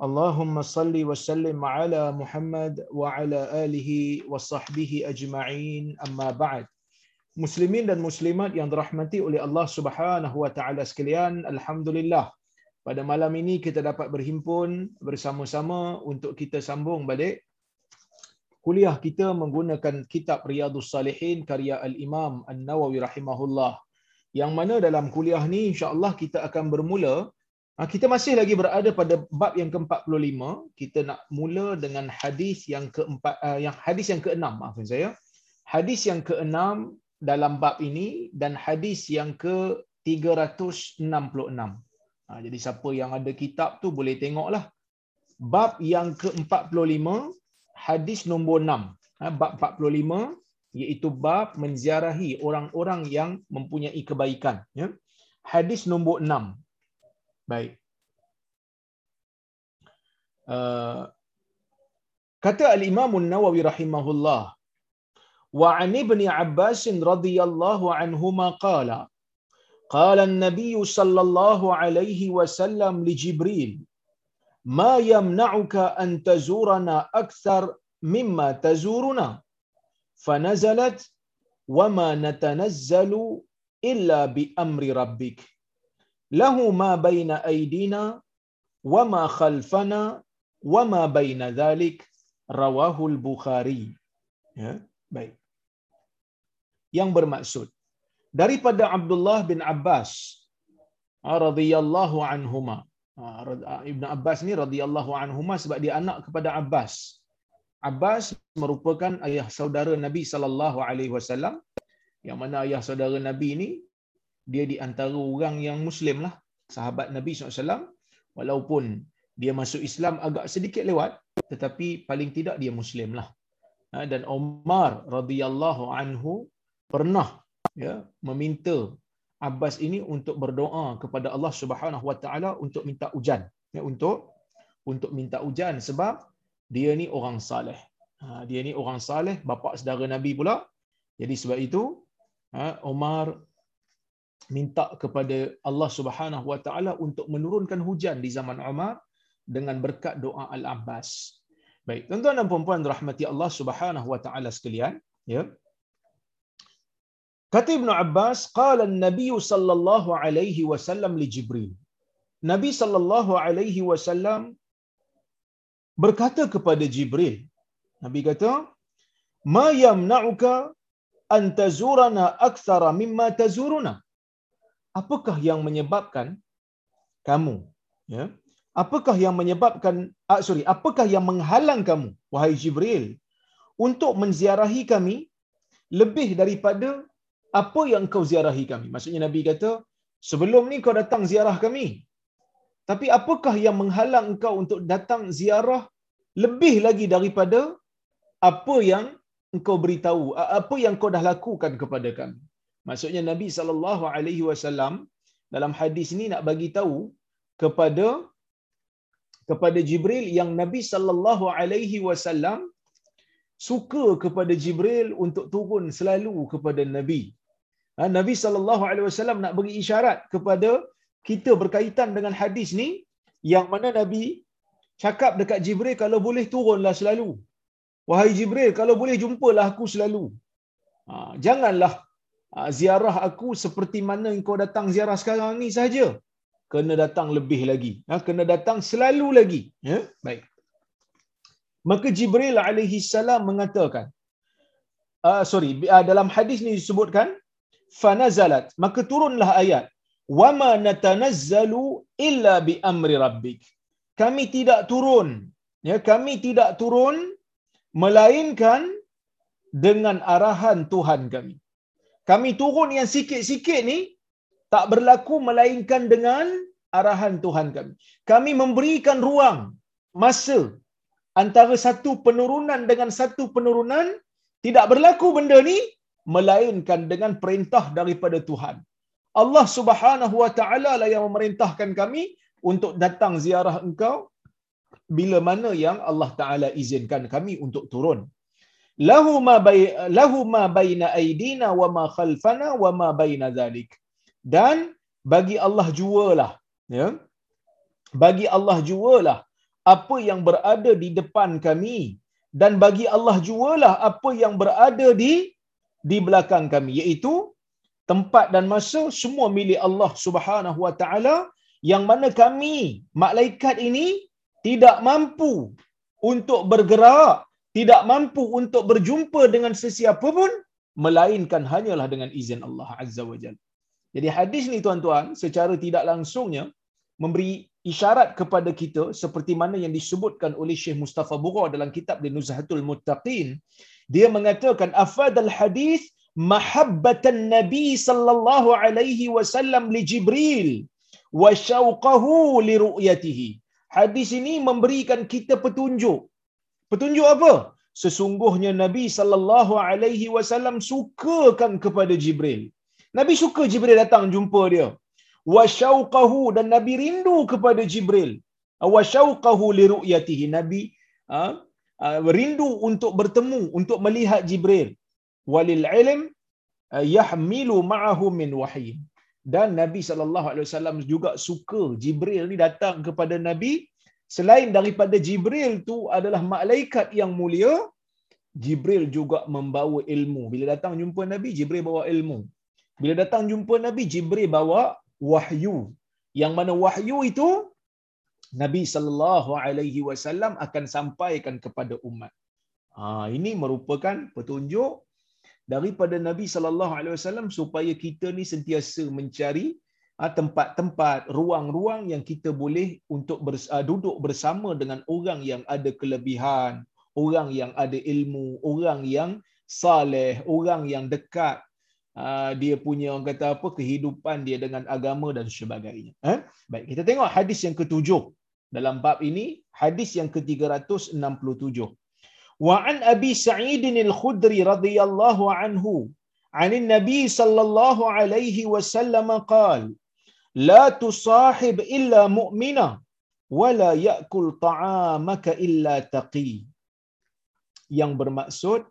اللهم صل وسلم على محمد وعلى اله وصحبه اجمعين اما بعد Muslimin dan muslimat yang dirahmati oleh Allah Subhanahu wa taala sekalian, alhamdulillah pada malam ini kita dapat berhimpun bersama-sama untuk kita sambung balik kuliah kita menggunakan kitab Riyadhus Salihin karya Al-Imam An-Nawawi rahimahullah. Yang mana dalam kuliah ni insya-Allah kita akan bermula Ha, kita masih lagi berada pada bab yang ke-45. Kita nak mula dengan hadis yang keempat uh, yang hadis yang ke-6 maafkan saya. Hadis yang ke-6 dalam bab ini dan hadis yang ke-366. Ha, jadi siapa yang ada kitab tu boleh tengoklah. Bab yang ke-45 hadis nombor 6. Ha, bab 45 iaitu bab menziarahi orang-orang yang mempunyai kebaikan ya. Hadis nombor 6 Baik. Uh, kata al-Imam An-Nawawi rahimahullah wa 'an Ibn Abbas radhiyallahu anhuma qala qala an-nabiy sallallahu alaihi wasallam li Jibril ma yamna'uka an tazurana akthar mimma tazuruna fanazalat wama natanazzalu illa bi له ما بين أيدينا وما خلفنا وما بين ذلك رواه البخاري ya, baik. Yang bermaksud daripada Abdullah bin Abbas ah, radhiyallahu anhuma. Ah, ah, Ibn Abbas ni radhiyallahu anhuma sebab dia anak kepada Abbas. Abbas merupakan ayah saudara Nabi sallallahu alaihi wasallam. Yang mana ayah saudara Nabi ni dia di antara orang yang muslim lah sahabat Nabi SAW walaupun dia masuk Islam agak sedikit lewat tetapi paling tidak dia muslim lah. Ha, dan Umar radhiyallahu anhu pernah ya meminta Abbas ini untuk berdoa kepada Allah Subhanahu wa taala untuk minta hujan ya untuk untuk minta hujan sebab dia ni orang saleh. Ha, dia ni orang saleh bapa saudara Nabi pula. Jadi sebab itu ha, Umar minta kepada Allah Subhanahu Wa Taala untuk menurunkan hujan di zaman Umar dengan berkat doa Al-Abbas. Baik, tuan-tuan dan puan-puan rahmati Allah Subhanahu Wa Taala sekalian, ya. Kata Ibnu Abbas, qala an-nabiy sallallahu alaihi wasallam li Jibril. Nabi sallallahu alaihi wasallam berkata kepada Jibril. Nabi kata, "Ma yamna'uka an tazurana akthara mimma tazuruna?" Apakah yang menyebabkan kamu ya? Apakah yang menyebabkan ah, sorry apakah yang menghalang kamu wahai jibril untuk menziarahi kami lebih daripada apa yang kau ziarahi kami? Maksudnya nabi kata sebelum ni kau datang ziarah kami. Tapi apakah yang menghalang engkau untuk datang ziarah lebih lagi daripada apa yang engkau beritahu apa yang kau dah lakukan kepada kami Maksudnya Nabi sallallahu alaihi wasallam dalam hadis ini nak bagi tahu kepada kepada Jibril yang Nabi sallallahu alaihi wasallam suka kepada Jibril untuk turun selalu kepada Nabi. Ha, Nabi sallallahu alaihi wasallam nak bagi isyarat kepada kita berkaitan dengan hadis ni yang mana Nabi cakap dekat Jibril kalau boleh turunlah selalu. Wahai Jibril kalau boleh jumpalah aku selalu. Ha, janganlah Ah, ziarah aku seperti mana engkau datang ziarah sekarang ni saja. Kena datang lebih lagi. Ha, kena datang selalu lagi. Ya? Baik. Maka Jibril alaihi salam mengatakan, uh, sorry, uh, dalam hadis ni disebutkan, fanazalat, maka turunlah ayat, wama natanazzalu illa bi amri rabbik. Kami tidak turun, ya, kami tidak turun melainkan dengan arahan Tuhan kami kami turun yang sikit-sikit ni tak berlaku melainkan dengan arahan Tuhan kami. Kami memberikan ruang, masa antara satu penurunan dengan satu penurunan Tidak berlaku benda ni melainkan dengan perintah daripada Tuhan. Allah Subhanahu wa taala lah yang memerintahkan kami untuk datang ziarah engkau bila mana yang Allah taala izinkan kami untuk turun. Lahu ma bay lahu ma baina aidina wa ma khalfana wa ma baina zalik. Dan bagi Allah jualah ya. Bagi Allah jualah apa yang berada di depan kami dan bagi Allah jualah apa yang berada di di belakang kami iaitu tempat dan masa semua milik Allah Subhanahu wa taala yang mana kami malaikat ini tidak mampu untuk bergerak, tidak mampu untuk berjumpa dengan sesiapa pun melainkan hanyalah dengan izin Allah Azza wa Jalla. Jadi hadis ni tuan-tuan secara tidak langsungnya memberi isyarat kepada kita seperti mana yang disebutkan oleh Syekh Mustafa Bura dalam kitab di Nuzhatul Muttaqin. Dia mengatakan afadal hadis mahabbatan Nabi sallallahu alaihi wasallam li Jibril wa syauqahu li ru'yatihi. Hadis ini memberikan kita petunjuk. Petunjuk apa? Sesungguhnya Nabi sallallahu alaihi wasallam sukakan kepada Jibril. Nabi suka Jibril datang jumpa dia. Wa syauqahu dan Nabi rindu kepada Jibril. Wa syauqahu li ru'yatihi. Nabi ha, ha, rindu untuk bertemu, untuk melihat Jibril. Walil ilm yahmilu ma'ahu min wahyi dan Nabi sallallahu alaihi wasallam juga suka Jibril ni datang kepada Nabi selain daripada Jibril tu adalah malaikat yang mulia Jibril juga membawa ilmu. Bila datang jumpa Nabi Jibril bawa ilmu. Bila datang jumpa Nabi Jibril bawa wahyu. Yang mana wahyu itu Nabi sallallahu alaihi wasallam akan sampaikan kepada umat. Ha, ini merupakan petunjuk daripada Nabi sallallahu alaihi wasallam supaya kita ni sentiasa mencari tempat-tempat ruang-ruang yang kita boleh untuk bers, uh, duduk bersama dengan orang yang ada kelebihan, orang yang ada ilmu, orang yang saleh, orang yang dekat uh, dia punya orang kata apa kehidupan dia dengan agama dan sebagainya. Eh? Baik, kita tengok hadis yang ketujuh dalam bab ini, hadis yang ke-367. وعن أبي سعيد الخدري رضي الله عنه عن النبي صلى الله عليه وسلم قال la tusahib illa mu'mina wa ولا يأكل طعامك إلا تقي yang bermaksud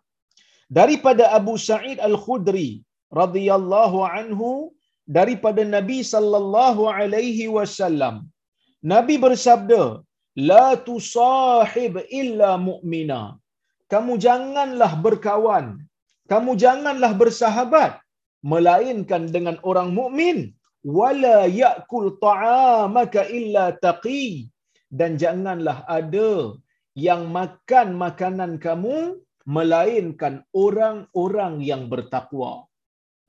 daripada Abu Sa'id Al-Khudri radhiyallahu anhu daripada Nabi sallallahu alaihi wasallam Nabi bersabda la tusahib illa mu'mina. Kamu janganlah berkawan kamu janganlah bersahabat melainkan dengan orang mukmin wala yakul ta'amaka illa taqi dan janganlah ada yang makan makanan kamu melainkan orang-orang yang bertakwa.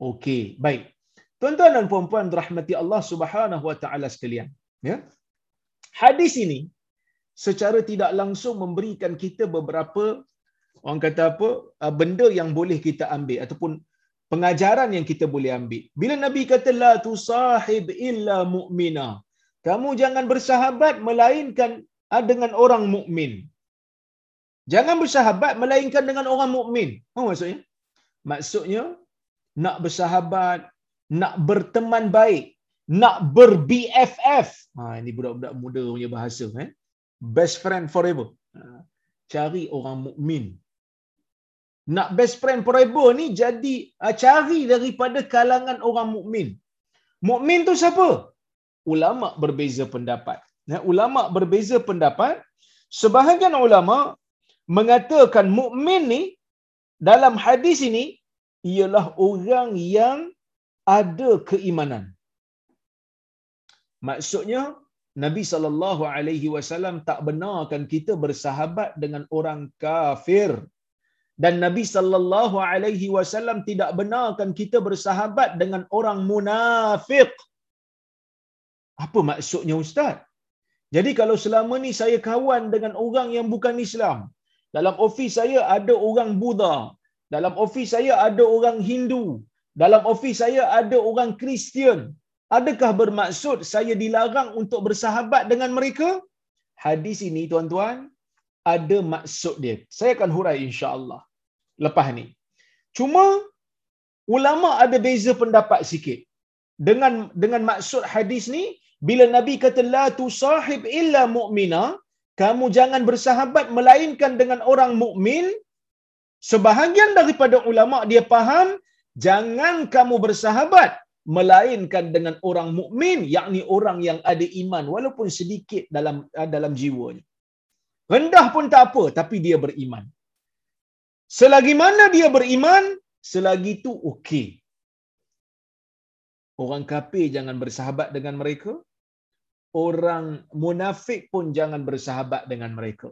Okey, baik. Tuan-tuan dan puan-puan rahmati Allah Subhanahu wa taala sekalian, ya. Hadis ini secara tidak langsung memberikan kita beberapa orang kata apa uh, benda yang boleh kita ambil ataupun pengajaran yang kita boleh ambil. Bila nabi kata la tusahib illa mu'mina kamu jangan bersahabat melainkan uh, dengan orang mukmin. Jangan bersahabat melainkan dengan orang mukmin. Apa maksudnya? Maksudnya nak bersahabat nak berteman baik nak ber BFF ha ini budak-budak muda punya bahasa eh. Best friend forever. Ha, cari orang mukmin nak best friend forever ni jadi uh, cari daripada kalangan orang mukmin. Mukmin tu siapa? Ulama berbeza pendapat. Ya, ulama berbeza pendapat. Sebahagian ulama mengatakan mukmin ni dalam hadis ini ialah orang yang ada keimanan. Maksudnya Nabi sallallahu alaihi wasallam tak benarkan kita bersahabat dengan orang kafir dan Nabi sallallahu alaihi wasallam tidak benarkan kita bersahabat dengan orang munafik. Apa maksudnya ustaz? Jadi kalau selama ni saya kawan dengan orang yang bukan Islam, dalam ofis saya ada orang Buddha, dalam ofis saya ada orang Hindu, dalam ofis saya ada orang Kristian, adakah bermaksud saya dilarang untuk bersahabat dengan mereka? Hadis ini tuan-tuan ada maksud dia. Saya akan hurai insya-Allah lepas ni. Cuma ulama ada beza pendapat sikit. Dengan dengan maksud hadis ni bila Nabi kata la tusahib illa mu'mina, kamu jangan bersahabat melainkan dengan orang mukmin. Sebahagian daripada ulama dia faham jangan kamu bersahabat melainkan dengan orang mukmin yakni orang yang ada iman walaupun sedikit dalam dalam jiwanya rendah pun tak apa tapi dia beriman selagi mana dia beriman selagi itu okey orang kafir jangan bersahabat dengan mereka orang munafik pun jangan bersahabat dengan mereka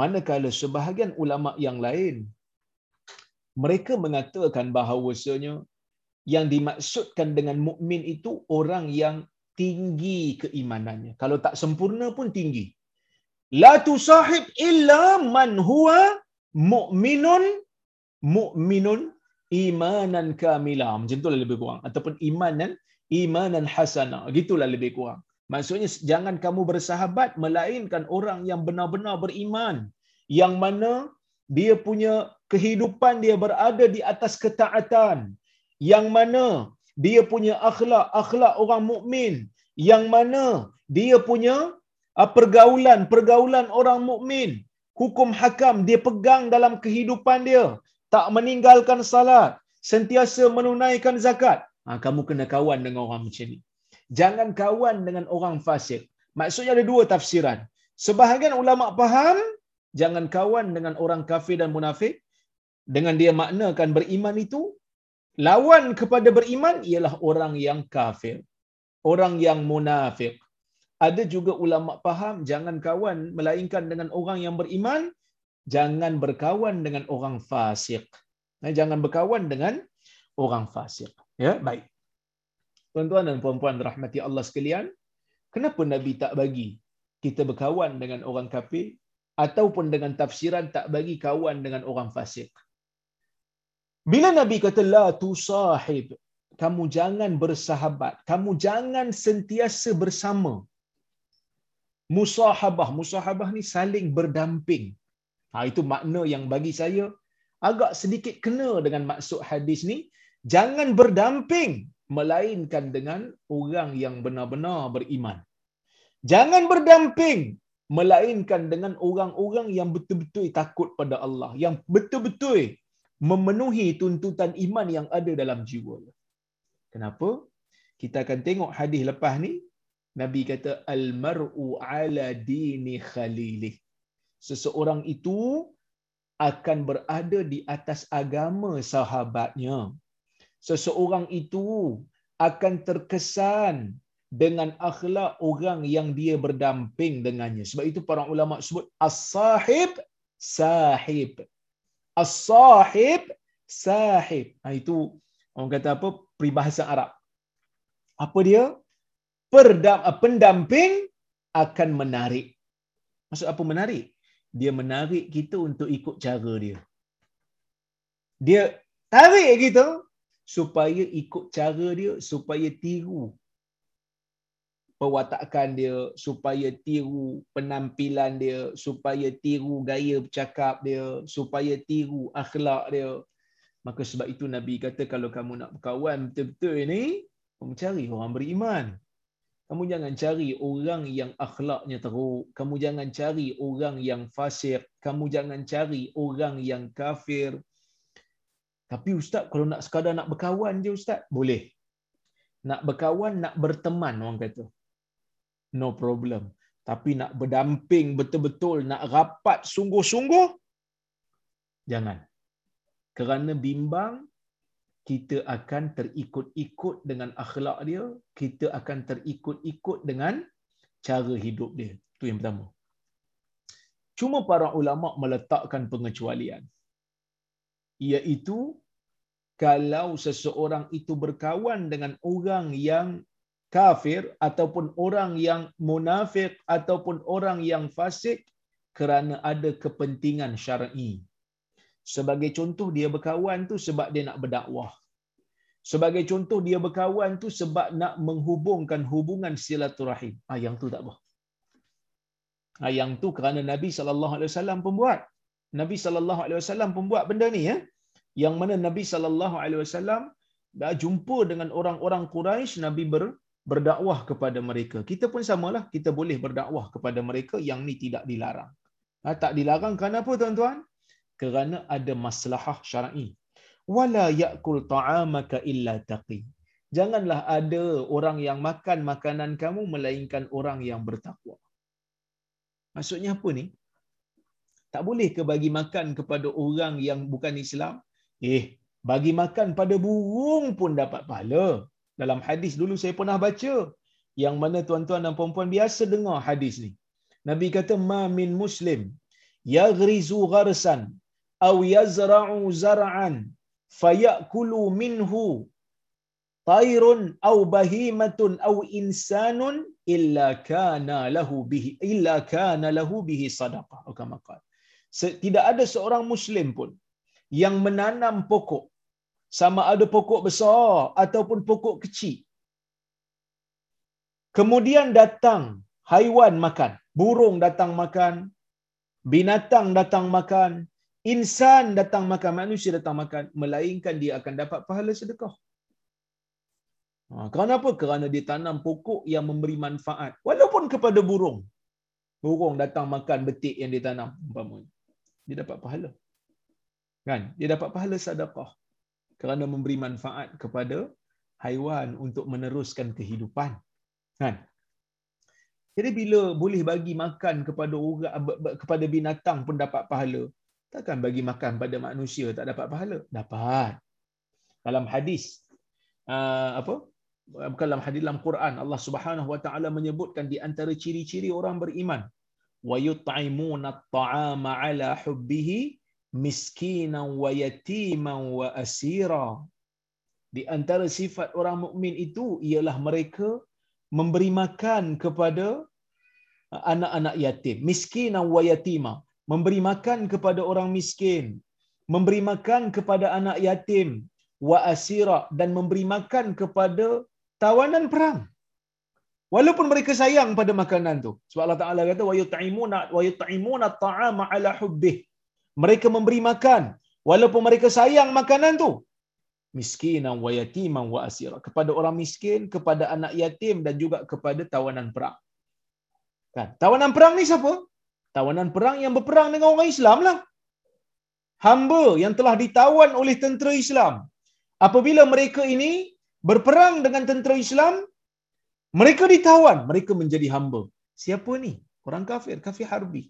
manakala sebahagian ulama yang lain mereka mengatakan bahawasanya yang dimaksudkan dengan mukmin itu orang yang tinggi keimanannya. Kalau tak sempurna pun tinggi. La tusahib illa man huwa mu'minun mu'minun imanan kamila. Macam itulah lebih kurang. Ataupun imanan imanan hasana. Gitulah lebih kurang. Maksudnya jangan kamu bersahabat melainkan orang yang benar-benar beriman. Yang mana dia punya kehidupan dia berada di atas ketaatan yang mana dia punya akhlak akhlak orang mukmin yang mana dia punya uh, pergaulan pergaulan orang mukmin. Hukum hakam dia pegang dalam kehidupan dia. Tak meninggalkan salat sentiasa menunaikan zakat. Ha, kamu kena kawan dengan orang macam ni. Jangan kawan dengan orang fasik. Maksudnya ada dua tafsiran. Sebahagian ulama faham jangan kawan dengan orang kafir dan munafik. Dengan dia maknakan beriman itu lawan kepada beriman ialah orang yang kafir. Orang yang munafik ada juga ulama faham jangan kawan melainkan dengan orang yang beriman jangan berkawan dengan orang fasik. Eh, jangan berkawan dengan orang fasik. Ya baik. Tuan-tuan dan puan-puan rahmati Allah sekalian kenapa nabi tak bagi kita berkawan dengan orang kafir ataupun dengan tafsiran tak bagi kawan dengan orang fasik? Bila Nabi kata la tusahib, kamu jangan bersahabat, kamu jangan sentiasa bersama. Musahabah, musahabah ni saling berdamping. Ha, itu makna yang bagi saya agak sedikit kena dengan maksud hadis ni. Jangan berdamping melainkan dengan orang yang benar-benar beriman. Jangan berdamping melainkan dengan orang-orang yang betul-betul takut pada Allah, yang betul-betul memenuhi tuntutan iman yang ada dalam jiwa. Kenapa? Kita akan tengok hadis lepas ni. Nabi kata al-mar'u ala dini khalilih. Seseorang itu akan berada di atas agama sahabatnya. Seseorang itu akan terkesan dengan akhlak orang yang dia berdamping dengannya. Sebab itu para ulama sebut as-sahib sahib as-sahib sahib. Ha, itu orang kata apa? Peribahasa Arab. Apa dia? Perdam, uh, pendamping akan menarik. Maksud apa menarik? Dia menarik kita untuk ikut cara dia. Dia tarik kita supaya ikut cara dia, supaya tiru perwatakan dia supaya tiru penampilan dia supaya tiru gaya bercakap dia supaya tiru akhlak dia maka sebab itu nabi kata kalau kamu nak berkawan betul-betul ini cari orang beriman kamu jangan cari orang yang akhlaknya teruk. Kamu jangan cari orang yang fasik. Kamu jangan cari orang yang kafir. Tapi ustaz kalau nak sekadar nak berkawan je ustaz boleh. Nak berkawan nak berteman orang kata. No problem. Tapi nak berdamping betul-betul, nak rapat sungguh-sungguh, jangan. Kerana bimbang, kita akan terikut-ikut dengan akhlak dia, kita akan terikut-ikut dengan cara hidup dia. Itu yang pertama. Cuma para ulama meletakkan pengecualian. Iaitu kalau seseorang itu berkawan dengan orang yang kafir ataupun orang yang munafik ataupun orang yang fasik kerana ada kepentingan syar'i. Sebagai contoh dia berkawan tu sebab dia nak berdakwah. Sebagai contoh dia berkawan tu sebab nak menghubungkan hubungan silaturahim. Ah yang tu tak apa. Ah yang tu kerana Nabi sallallahu alaihi wasallam pembuat. Nabi sallallahu alaihi wasallam pembuat benda ni ya. yang mana Nabi sallallahu alaihi wasallam dah jumpa dengan orang-orang Quraisy Nabi ber, berdakwah kepada mereka. Kita pun samalah, kita boleh berdakwah kepada mereka yang ni tidak dilarang. Ha, tak dilarang kenapa tuan-tuan? Kerana ada maslahah syar'i. Wala ya'kul ta'amaka illa taqi. Janganlah ada orang yang makan makanan kamu melainkan orang yang bertakwa. Maksudnya apa ni? Tak boleh ke bagi makan kepada orang yang bukan Islam? Eh, bagi makan pada burung pun dapat pahala. Dalam hadis dulu saya pernah baca yang mana tuan-tuan dan puan-puan biasa dengar hadis ni. Nabi kata ma min muslim yaghrizu gharsan aw yazra'u zar'an fayakulu minhu tairun aw bahimatun aw insanun illa kana lahu bihi illa kana lahu bihi sadaqah atau qala. Tidak ada seorang muslim pun yang menanam pokok. Sama ada pokok besar ataupun pokok kecil. Kemudian datang haiwan makan. Burung datang makan. Binatang datang makan insan datang makan manusia datang makan melainkan dia akan dapat pahala sedekah Ha, kenapa? Kerana dia tanam pokok yang memberi manfaat. Walaupun kepada burung. Burung datang makan betik yang dia tanam. Umpamanya. Dia dapat pahala. Kan? Dia dapat pahala sedekah. Kerana memberi manfaat kepada haiwan untuk meneruskan kehidupan. Kan? Jadi bila boleh bagi makan kepada orang kepada binatang pun dapat pahala, takkan bagi makan pada manusia tak dapat pahala? Dapat. Dalam hadis uh, apa? bukan dalam hadis dalam Quran Allah Subhanahu wa taala menyebutkan di antara ciri-ciri orang beriman wa yut'imuna at-ta'ama 'ala hubbihi miskinan wa yatiman wa asira di antara sifat orang mukmin itu ialah mereka memberi makan kepada anak-anak yatim miskinan wa yatima memberi makan kepada orang miskin memberi makan kepada anak yatim wa asira dan memberi makan kepada tawanan perang. Walaupun mereka sayang pada makanan tu. Sebab Allah Taala kata wa yut'imuna wa yut'imuna at'ama ala hubbih. Mereka memberi makan walaupun mereka sayang makanan tu. Miskinan wa yatiman wa asira. Kepada orang miskin, kepada anak yatim dan juga kepada tawanan perang. Kan? Tawanan perang ni siapa? Tawanan perang yang berperang dengan orang Islam lah. Hamba yang telah ditawan oleh tentera Islam. Apabila mereka ini berperang dengan tentera Islam, mereka ditawan, mereka menjadi hamba. Siapa ni? Orang kafir, kafir harbi.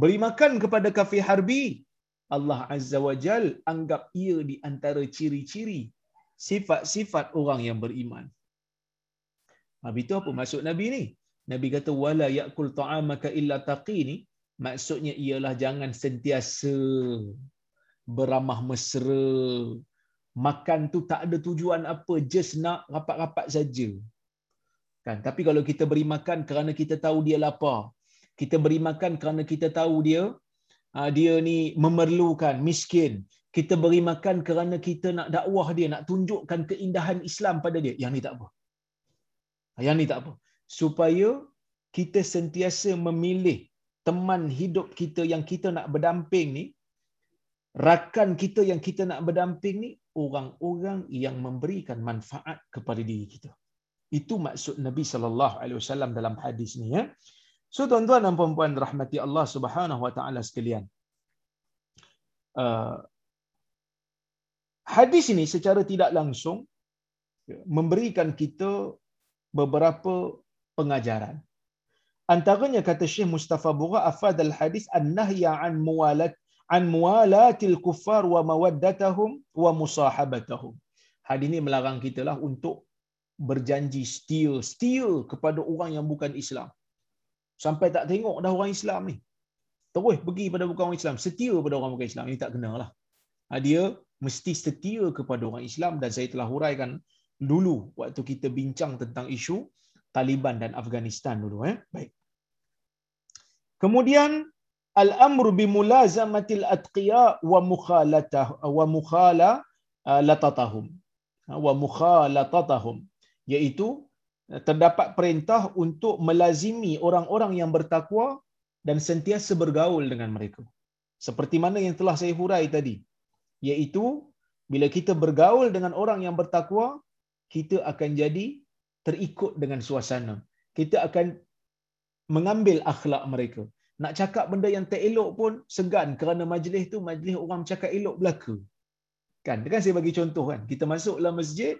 Beri makan kepada kafir harbi. Allah Azza wa Jal anggap ia di antara ciri-ciri sifat-sifat orang yang beriman. Habis itu apa maksud Nabi ni? Nabi kata wala yakul ta'amaka illa taqi ni maksudnya ialah jangan sentiasa beramah mesra. Makan tu tak ada tujuan apa just nak rapat-rapat saja. Kan? Tapi kalau kita beri makan kerana kita tahu dia lapar kita beri makan kerana kita tahu dia ah, dia ni memerlukan miskin. Kita beri makan kerana kita nak dakwah dia nak tunjukkan keindahan Islam pada dia. Yang ni tak apa. Yang ni tak apa supaya kita sentiasa memilih teman hidup kita yang kita nak berdamping ni rakan kita yang kita nak berdamping ni orang-orang yang memberikan manfaat kepada diri kita. Itu maksud Nabi sallallahu alaihi wasallam dalam hadis ni ya. So tuan-tuan dan puan-puan rahmati Allah Subhanahu wa taala sekalian. Uh, hadis ini secara tidak langsung memberikan kita beberapa pengajaran. Antaranya kata Syekh Mustafa Bura afad al-hadis an-nahya an muwalat an muwalatil kuffar wa mawaddatahum wa musahabatahum. Hadis ini melarang kita lah untuk berjanji setia, setia kepada orang yang bukan Islam. Sampai tak tengok dah orang Islam ni. Terus pergi pada bukan orang Islam, setia pada orang bukan Islam. Ini tak kena lah. Ha, dia mesti setia kepada orang Islam dan saya telah huraikan dulu waktu kita bincang tentang isu Taliban dan Afghanistan dulu. Eh? Baik. Kemudian al-amru bimulazamatil atqiya wa mukhalatah wa mukhalatatahum wa mukhalatatahum iaitu terdapat perintah untuk melazimi orang-orang yang bertakwa dan sentiasa bergaul dengan mereka seperti mana yang telah saya hurai tadi iaitu bila kita bergaul dengan orang yang bertakwa kita akan jadi terikut dengan suasana. Kita akan mengambil akhlak mereka. Nak cakap benda yang tak elok pun segan. Kerana majlis tu majlis orang cakap elok belaka. Kan? Kan saya bagi contoh kan. Kita masuk dalam masjid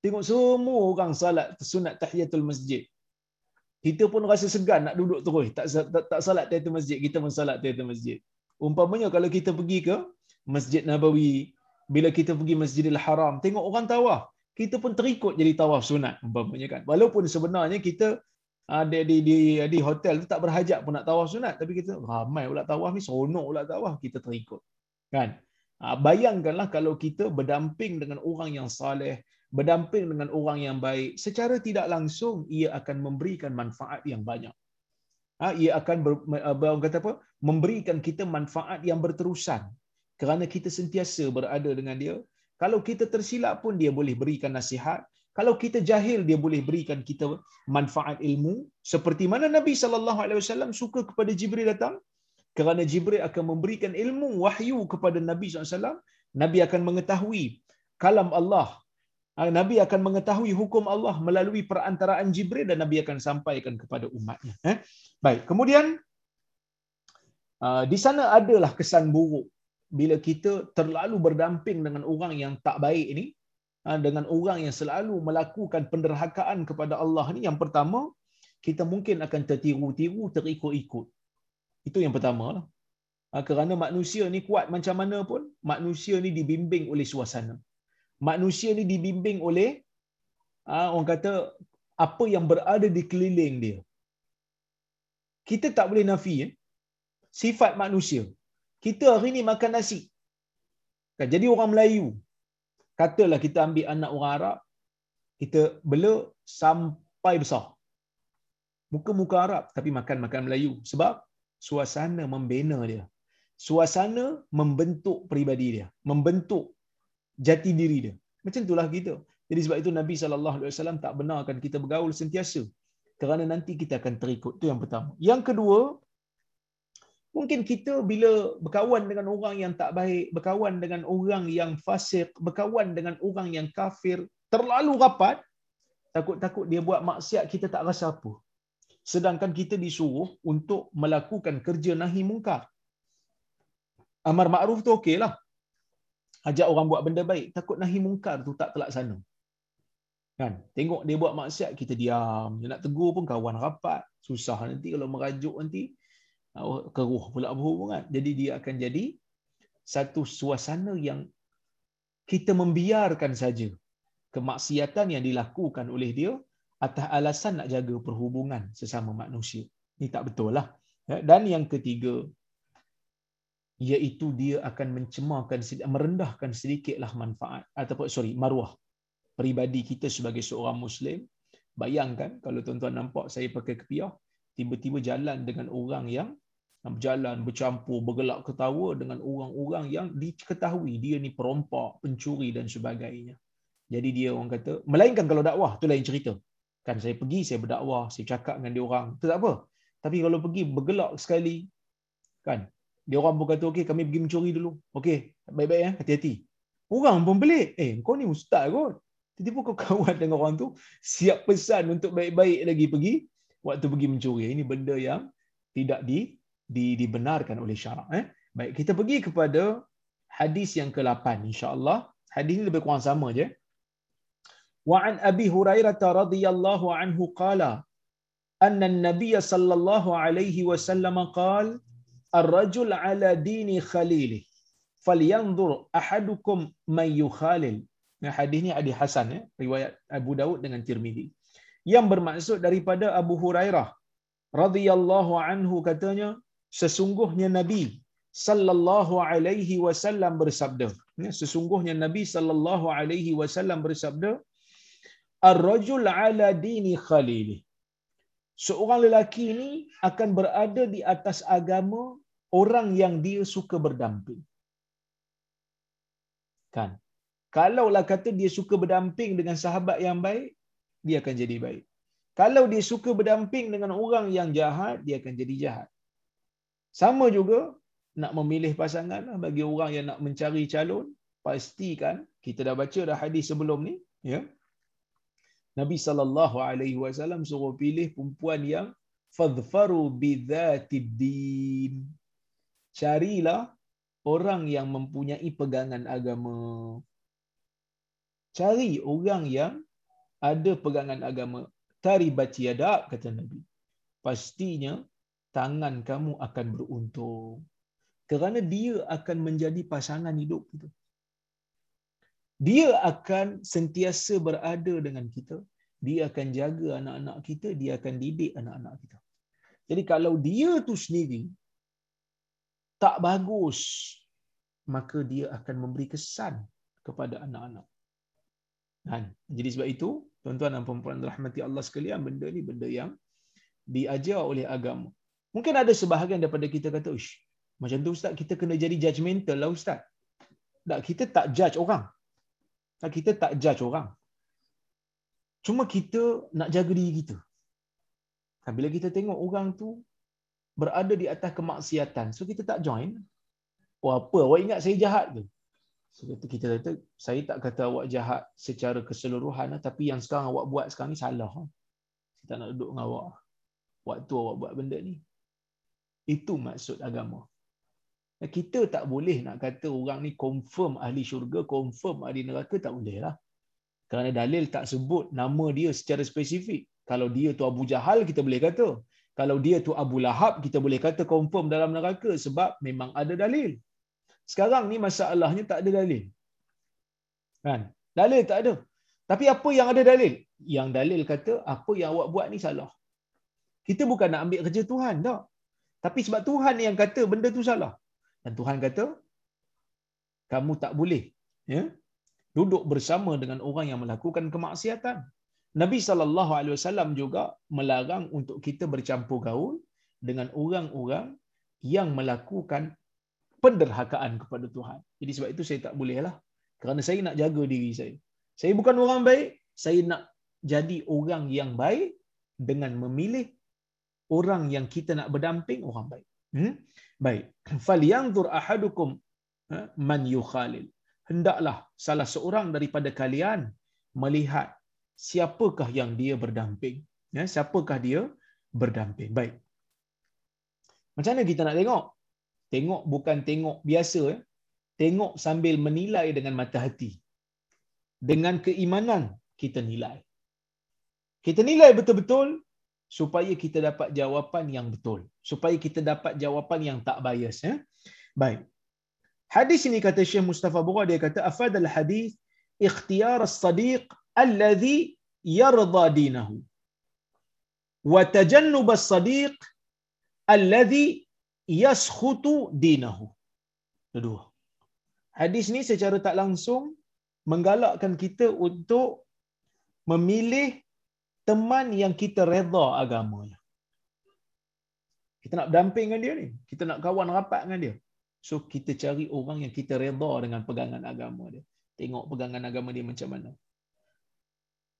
tengok semua orang salat sunat tahiyatul masjid. Kita pun rasa segan nak duduk terus. Tak tak, tak salat tahiyatul masjid kita pun salat tahiyatul masjid. Umpamanya kalau kita pergi ke Masjid Nabawi bila kita pergi Masjidil Haram tengok orang tawaf kita pun terikut jadi tawaf sunat umpamanya kan. Walaupun sebenarnya kita ah, di, di di hotel tu tak berhajat pun nak tawaf sunat. Tapi kita ramai pula tawaf ni seronok pula tawaf kita terikut. Kan? Ah, bayangkanlah kalau kita berdamping dengan orang yang saleh berdamping dengan orang yang baik secara tidak langsung ia akan memberikan manfaat yang banyak. Ha, ia akan ber, orang kata apa? Memberikan kita manfaat yang berterusan. Kerana kita sentiasa berada dengan dia kalau kita tersilap pun dia boleh berikan nasihat kalau kita jahil dia boleh berikan kita manfaat ilmu seperti mana Nabi sallallahu alaihi wasallam suka kepada Jibril datang kerana Jibril akan memberikan ilmu wahyu kepada Nabi SAW Nabi akan mengetahui kalam Allah Ah, Nabi akan mengetahui hukum Allah melalui perantaraan Jibril dan Nabi akan sampaikan kepada umatnya. Eh? Baik, kemudian ah, di sana adalah kesan buruk bila kita terlalu berdamping dengan orang yang tak baik ini, ah, dengan orang yang selalu melakukan penderhakaan kepada Allah ini. Yang pertama, kita mungkin akan tertiru-tiru, terikut-ikut. Itu yang pertama lah. Kerana manusia ni kuat macam mana pun, manusia ni dibimbing oleh suasana manusia ni dibimbing oleh uh, orang kata apa yang berada di keliling dia. Kita tak boleh nafi eh? sifat manusia. Kita hari ni makan nasi. Kan, jadi orang Melayu. Katalah kita ambil anak orang Arab, kita bela sampai besar. Muka-muka Arab tapi makan-makan Melayu. Sebab suasana membina dia. Suasana membentuk peribadi dia. Membentuk jati diri dia. Macam itulah kita. Jadi sebab itu Nabi SAW tak benarkan kita bergaul sentiasa. Kerana nanti kita akan terikut. Itu yang pertama. Yang kedua, mungkin kita bila berkawan dengan orang yang tak baik, berkawan dengan orang yang fasik, berkawan dengan orang yang kafir, terlalu rapat, takut-takut dia buat maksiat kita tak rasa apa. Sedangkan kita disuruh untuk melakukan kerja nahi mungkar. Amar ma'ruf tu okey lah. Ajak orang buat benda baik takut nahi mungkar tu tak terlaksana. Kan? Tengok dia buat maksiat kita diam. Dia nak tegur pun kawan rapat. Susah nanti kalau merajuk nanti keruh pula berhubungan jadi dia akan jadi satu suasana yang kita membiarkan saja kemaksiatan yang dilakukan oleh dia atas alasan nak jaga perhubungan sesama manusia. Ini tak betul lah. Ya, dan yang ketiga, iaitu dia akan mencemarkan merendahkan sedikitlah manfaat ataupun sorry maruah peribadi kita sebagai seorang muslim bayangkan kalau tuan-tuan nampak saya pakai kepiah tiba-tiba jalan dengan orang yang berjalan bercampur bergelak ketawa dengan orang-orang yang diketahui dia ni perompak pencuri dan sebagainya. Jadi dia orang kata melainkan kalau dakwah tu lain cerita. Kan saya pergi saya berdakwah saya cakap dengan dia orang. Tu tak apa. Tapi kalau pergi bergelak sekali kan dia orang pun kata okey kami pergi mencuri dulu. Okey baik-baik ya hati-hati. Orang pun pelik. Eh kau ni ustaz kot. Tiba-tiba kau kawan dengan orang tu siap pesan untuk baik-baik lagi pergi waktu pergi mencuri ini benda yang tidak di, di dibenarkan oleh syarak eh? Baik kita pergi kepada hadis yang ke-8 insya-Allah. Hadis ini lebih kurang sama je. Wa an abi hurairah radhiyallahu anhu qala anna an-nabiy sallallahu alaihi wasallam qala ar-rajul ala dini khalili falyanzur ahadukum man yukhalil nah hadis ni hadis hasan ya riwayat Abu Daud dengan Tirmizi yang bermaksud daripada Abu Hurairah radhiyallahu anhu katanya sesungguhnya nabi sallallahu alaihi wasallam bersabda ya, sesungguhnya nabi sallallahu alaihi wasallam bersabda ar-rajul ala dini khalili seorang lelaki ini akan berada di atas agama orang yang dia suka berdamping. Kan? Kalaulah kata dia suka berdamping dengan sahabat yang baik, dia akan jadi baik. Kalau dia suka berdamping dengan orang yang jahat, dia akan jadi jahat. Sama juga nak memilih pasangan lah. bagi orang yang nak mencari calon pastikan kita dah baca dah hadis sebelum ni ya Nabi sallallahu alaihi wasallam suruh pilih perempuan yang fadhfaru bidzatid din carilah orang yang mempunyai pegangan agama cari orang yang ada pegangan agama. Taribat yadak kata Nabi. Pastinya tangan kamu akan beruntung. Kerana dia akan menjadi pasangan hidup kita. Dia akan sentiasa berada dengan kita. Dia akan jaga anak-anak kita. Dia akan didik anak-anak kita. Jadi kalau dia tu sendiri tak bagus maka dia akan memberi kesan kepada anak-anak. Kan? Jadi sebab itu tuan-tuan dan puan-puan rahmati Allah sekalian benda ni benda yang diajar oleh agama. Mungkin ada sebahagian daripada kita kata ush macam tu ustaz kita kena jadi judgemental lah ustaz. Tak kita tak judge orang. Tak kita tak judge orang. Cuma kita nak jaga diri kita. Bila kita tengok orang tu berada di atas kemaksiatan so kita tak join. Oh apa? Awak ingat saya jahat ke so kita kata saya tak kata awak jahat secara keseluruhan tapi yang sekarang awak buat sekarang ni salah. Saya tak nak duduk dengan awak. Waktu awak buat benda ni. Itu maksud agama. Kita tak boleh nak kata orang ni confirm ahli syurga confirm ahli neraka tak boleh lah. Kerana dalil tak sebut nama dia secara spesifik. Kalau dia tu Abu Jahal kita boleh kata. Kalau dia tu Abu Lahab kita boleh kata confirm dalam neraka sebab memang ada dalil sekarang ni masalahnya tak ada dalil. Kan? Dalil tak ada. Tapi apa yang ada dalil? Yang dalil kata apa yang awak buat ni salah. Kita bukan nak ambil kerja Tuhan tak. Tapi sebab Tuhan yang kata benda tu salah. Dan Tuhan kata kamu tak boleh ya duduk bersama dengan orang yang melakukan kemaksiatan. Nabi sallallahu alaihi wasallam juga melarang untuk kita bercampur gaul dengan orang-orang yang melakukan penderhakaan kepada Tuhan. Jadi sebab itu saya tak boleh lah. Kerana saya nak jaga diri saya. Saya bukan orang baik, saya nak jadi orang yang baik dengan memilih orang yang kita nak berdamping orang baik. Hmm? Baik. Falyanzur ahadukum ha, man yukhalil. Hendaklah salah seorang daripada kalian melihat siapakah yang dia berdamping. Ya, siapakah dia berdamping. Baik. Macam mana kita nak tengok? Tengok bukan tengok biasa. Ya. Tengok sambil menilai dengan mata hati. Dengan keimanan kita nilai. Kita nilai betul-betul supaya kita dapat jawapan yang betul. Supaya kita dapat jawapan yang tak bias. Ya. Baik. Hadis ini kata Syekh Mustafa Bura, dia kata, Afadal hadis ikhtiyar as-sadiq alladhi yarda dinahu wa tajannub as-sadiq yaskhutu dinahu. Kedua. Hadis ni secara tak langsung menggalakkan kita untuk memilih teman yang kita redha agamanya. Kita nak berdamping dengan dia ni. Kita nak kawan rapat dengan dia. So kita cari orang yang kita redha dengan pegangan agama dia. Tengok pegangan agama dia macam mana.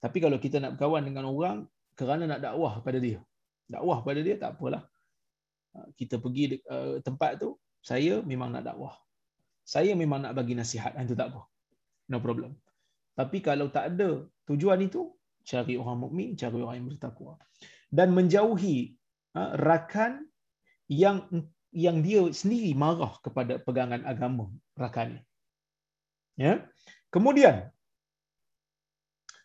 Tapi kalau kita nak berkawan dengan orang kerana nak dakwah pada dia. Dakwah pada dia tak apalah. Ha, kita pergi uh, tempat tu, saya memang nak dakwah. Saya memang nak bagi nasihat. Itu tak apa. No problem. Tapi kalau tak ada tujuan itu, cari orang mukmin, cari orang yang bertakwa. Dan menjauhi uh, rakan yang yang dia sendiri marah kepada pegangan agama rakannya. Ya. Kemudian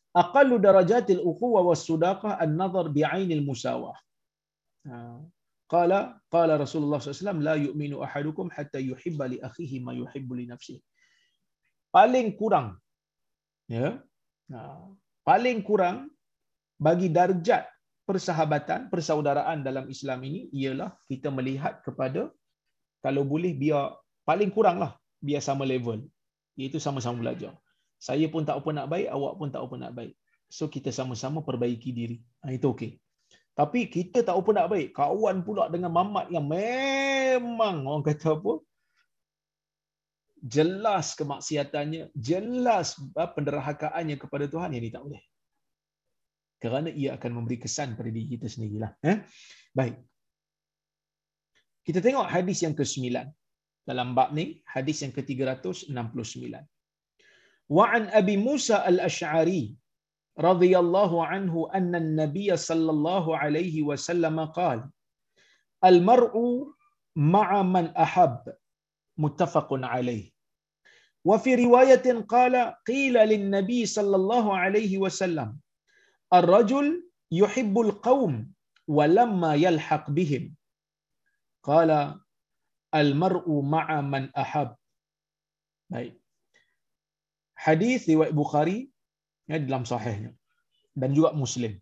aqallu darajatil ukhuwah was sudaqah an-nazar bi'ainil musawah. Qala qala Rasulullah SAW la yu'minu ahadukum hatta yuhibba li akhihi ma yuhibbu li nafsihi. Paling kurang ya. Ha. Paling kurang bagi darjat persahabatan, persaudaraan dalam Islam ini ialah kita melihat kepada kalau boleh biar paling kuranglah biar sama level iaitu sama-sama belajar saya pun tak apa nak baik, awak pun tak apa nak baik. So kita sama-sama perbaiki diri. Ha, itu okey. Tapi kita tak apa nak baik. Kawan pula dengan mamat yang memang orang kata apa? Jelas kemaksiatannya, jelas penderhakaannya kepada Tuhan, yang ini tak boleh. Kerana ia akan memberi kesan pada diri kita sendirilah. Eh? Baik. Kita tengok hadis yang ke-9. dalam bab ni hadis yang ke-369 wa an abi Musa رضي الله عنه أن النبي صلى الله عليه وسلم قال المرء مع من أحب. متفق عليه. وفي رواية قال قيل للنبي صلى الله عليه وسلم الرجل يحب القوم ولما يلحق بهم. قال المرء مع من أحب. طيب. حديث رواه البخاري ya, dalam sahihnya. Dan juga Muslim.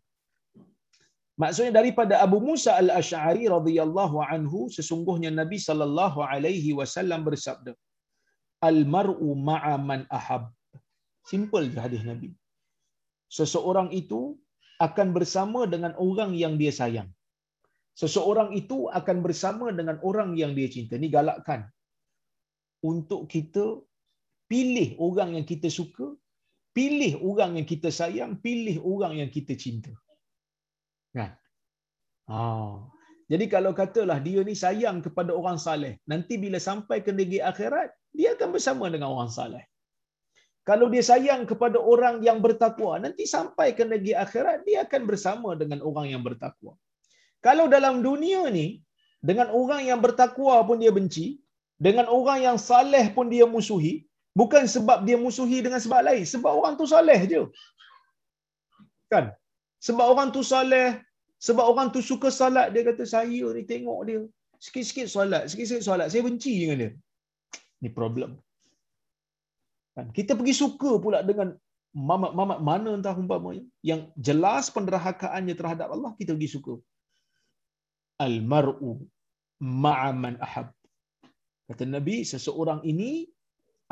Maksudnya daripada Abu Musa al-Asy'ari radhiyallahu anhu sesungguhnya Nabi sallallahu alaihi wasallam bersabda al-mar'u ma'a man ahab. Simple je hadis Nabi. Seseorang itu akan bersama dengan orang yang dia sayang. Seseorang itu akan bersama dengan orang yang dia cinta. Ni galakkan untuk kita pilih orang yang kita suka, pilih orang yang kita sayang, pilih orang yang kita cinta. Kan? Ha. Jadi kalau katalah dia ni sayang kepada orang saleh, nanti bila sampai ke negeri akhirat, dia akan bersama dengan orang saleh. Kalau dia sayang kepada orang yang bertakwa, nanti sampai ke negeri akhirat, dia akan bersama dengan orang yang bertakwa. Kalau dalam dunia ni, dengan orang yang bertakwa pun dia benci, dengan orang yang saleh pun dia musuhi, bukan sebab dia musuhi dengan sebab lain, sebab orang tu saleh je. Kan? Sebab orang tu saleh, sebab orang tu suka salat, dia kata saya ni tengok dia, sikit-sikit salat, sikit-sikit salat, saya benci dengan dia. Ni problem. Kan? Kita pergi suka pula dengan mamat-mamat mana entah umpamanya yang jelas penderhakaannya terhadap Allah, kita pergi suka al-mar'u ma'a man ahab. Kata Nabi, seseorang ini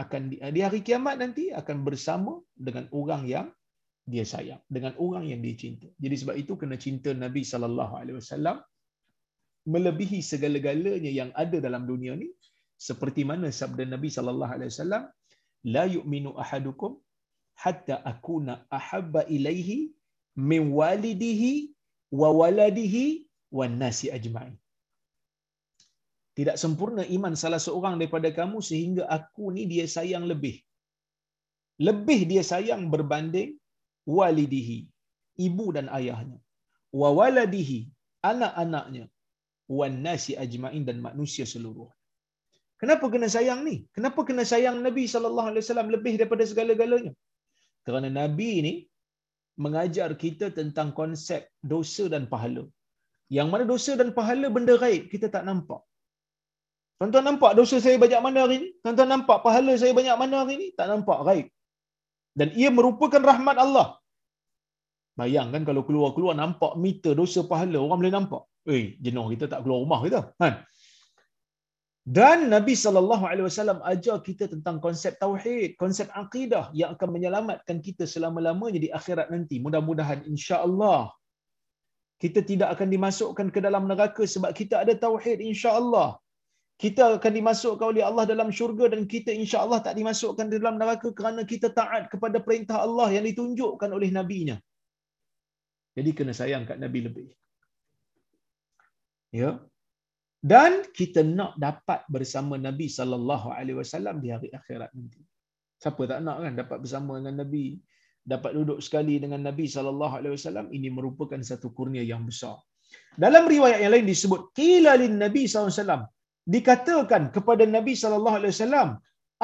akan di, di hari kiamat nanti akan bersama dengan orang yang dia sayang, dengan orang yang dia cinta. Jadi sebab itu kena cinta Nabi sallallahu alaihi wasallam melebihi segala-galanya yang ada dalam dunia ni seperti mana sabda Nabi sallallahu alaihi wasallam la yu'minu ahadukum hatta akuna ahabba ilaihi min walidihi wa waladihi wan nasi ajma'in. Tidak sempurna iman salah seorang daripada kamu sehingga aku ni dia sayang lebih. Lebih dia sayang berbanding walidihi, ibu dan ayahnya. Wa waladihi, anak-anaknya. Wan nasi ajma'in dan manusia seluruh. Kenapa kena sayang ni? Kenapa kena sayang Nabi sallallahu alaihi wasallam lebih daripada segala-galanya? Kerana Nabi ni mengajar kita tentang konsep dosa dan pahala. Yang mana dosa dan pahala benda gaib kita tak nampak. Tuan-tuan nampak dosa saya banyak mana hari ini? Tuan-tuan nampak pahala saya banyak mana hari ini? Tak nampak gaib. Dan ia merupakan rahmat Allah. Bayangkan kalau keluar-keluar nampak meter dosa pahala, orang boleh nampak. Eh, jenuh kita tak keluar rumah kita. Kan? Dan Nabi sallallahu alaihi wasallam ajar kita tentang konsep tauhid, konsep akidah yang akan menyelamatkan kita selama-lamanya di akhirat nanti. Mudah-mudahan insya-Allah kita tidak akan dimasukkan ke dalam neraka sebab kita ada tauhid insya-Allah. Kita akan dimasukkan oleh Allah dalam syurga dan kita insya-Allah tak dimasukkan di dalam neraka kerana kita taat kepada perintah Allah yang ditunjukkan oleh nabinya. Jadi kena sayang kat nabi lebih. Ya. Dan kita nak dapat bersama Nabi sallallahu alaihi wasallam di hari akhirat nanti. Siapa tak nak kan dapat bersama dengan Nabi dapat duduk sekali dengan Nabi sallallahu alaihi wasallam ini merupakan satu kurnia yang besar. Dalam riwayat yang lain disebut qila lin Nabi sallallahu alaihi wasallam dikatakan kepada Nabi sallallahu alaihi wasallam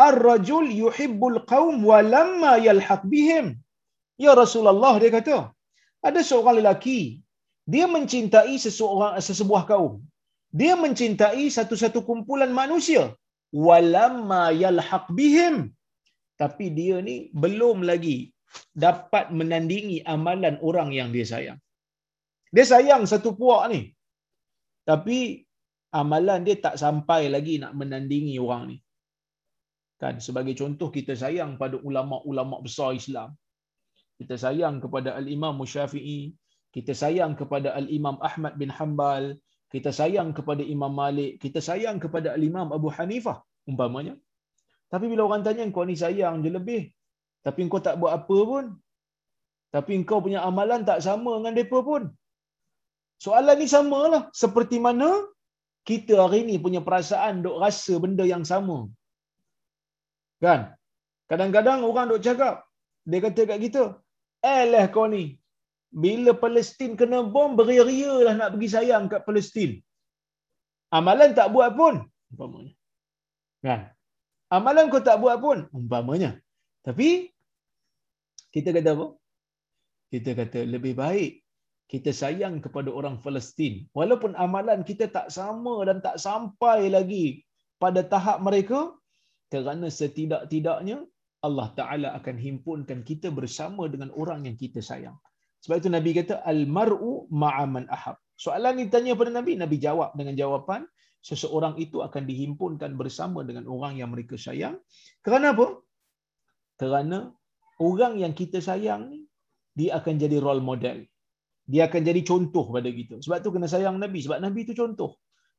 ar-rajul yuhibbul qaum wa lamma yalhaq bihim. Ya Rasulullah dia kata ada seorang lelaki dia mencintai seseorang sesebuah kaum. Dia mencintai satu-satu kumpulan manusia walamma yalhaq bihim tapi dia ni belum lagi dapat menandingi amalan orang yang dia sayang. Dia sayang satu puak ni. Tapi amalan dia tak sampai lagi nak menandingi orang ni. Kan sebagai contoh kita sayang pada ulama-ulama besar Islam. Kita sayang kepada al-Imam Syafi'i, kita sayang kepada al-Imam Ahmad bin Hanbal, kita sayang kepada Imam Malik, kita sayang kepada al-Imam Abu Hanifah umpamanya. Tapi bila orang tanya kau ni sayang je lebih, tapi engkau tak buat apa pun. Tapi engkau punya amalan tak sama dengan mereka pun. Soalan ni samalah. Seperti mana kita hari ni punya perasaan duk rasa benda yang sama. Kan? Kadang-kadang orang duk cakap, dia kata kat kita, eh lah kau ni, bila Palestin kena bom, beria-ria lah nak pergi sayang kat Palestin. Amalan tak buat pun. Umpamanya. Kan? Amalan kau tak buat pun. Umpamanya. Tapi, kita kata apa? Kita kata lebih baik kita sayang kepada orang Palestin. Walaupun amalan kita tak sama dan tak sampai lagi pada tahap mereka, kerana setidak-tidaknya Allah Ta'ala akan himpunkan kita bersama dengan orang yang kita sayang. Sebab itu Nabi kata, Al-mar'u ma'aman ahab. Soalan ini tanya pada Nabi, Nabi jawab dengan jawapan, seseorang itu akan dihimpunkan bersama dengan orang yang mereka sayang. Kerana apa? Kerana orang yang kita sayang ni, dia akan jadi role model. Dia akan jadi contoh pada kita. Sebab tu kena sayang Nabi. Sebab Nabi itu contoh.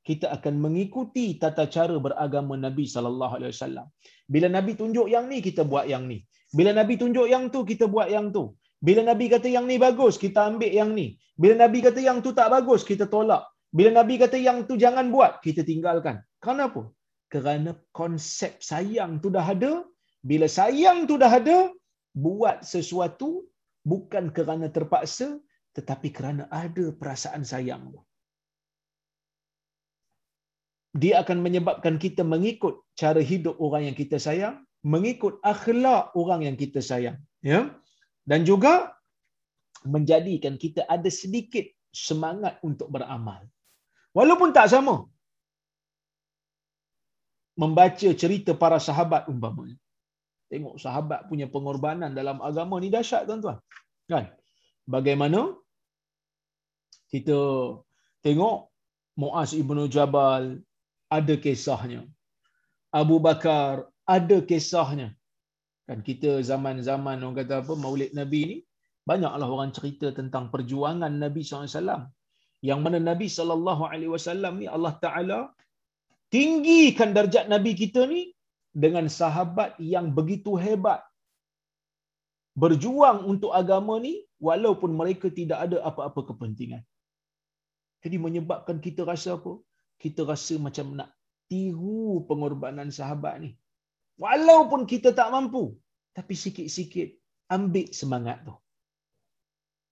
Kita akan mengikuti tata cara beragama Nabi sallallahu alaihi wasallam. Bila Nabi tunjuk yang ni, kita buat yang ni. Bila Nabi tunjuk yang tu, kita buat yang tu. Bila Nabi kata yang ni bagus, kita ambil yang ni. Bila Nabi kata yang tu tak bagus, kita tolak. Bila Nabi kata yang tu jangan buat, kita tinggalkan. Kenapa? Kerana konsep sayang tu dah ada. Bila sayang tu dah ada, buat sesuatu bukan kerana terpaksa, tetapi kerana ada perasaan sayang. Dia akan menyebabkan kita mengikut cara hidup orang yang kita sayang, mengikut akhlak orang yang kita sayang. Ya? Dan juga menjadikan kita ada sedikit semangat untuk beramal. Walaupun tak sama. Membaca cerita para sahabat umpamanya. Tengok sahabat punya pengorbanan dalam agama ni dahsyat tuan-tuan. Kan? Bagaimana kita tengok Muaz ibnu Jabal ada kisahnya. Abu Bakar ada kisahnya. Kan kita zaman-zaman orang kata apa Maulid Nabi ni banyaklah orang cerita tentang perjuangan Nabi SAW. Yang mana Nabi SAW ni Allah Ta'ala tinggikan darjat Nabi kita ni dengan sahabat yang begitu hebat. Berjuang untuk agama ni walaupun mereka tidak ada apa-apa kepentingan. Jadi menyebabkan kita rasa apa? Kita rasa macam nak tiru pengorbanan sahabat ni. Walaupun kita tak mampu, tapi sikit-sikit ambil semangat tu.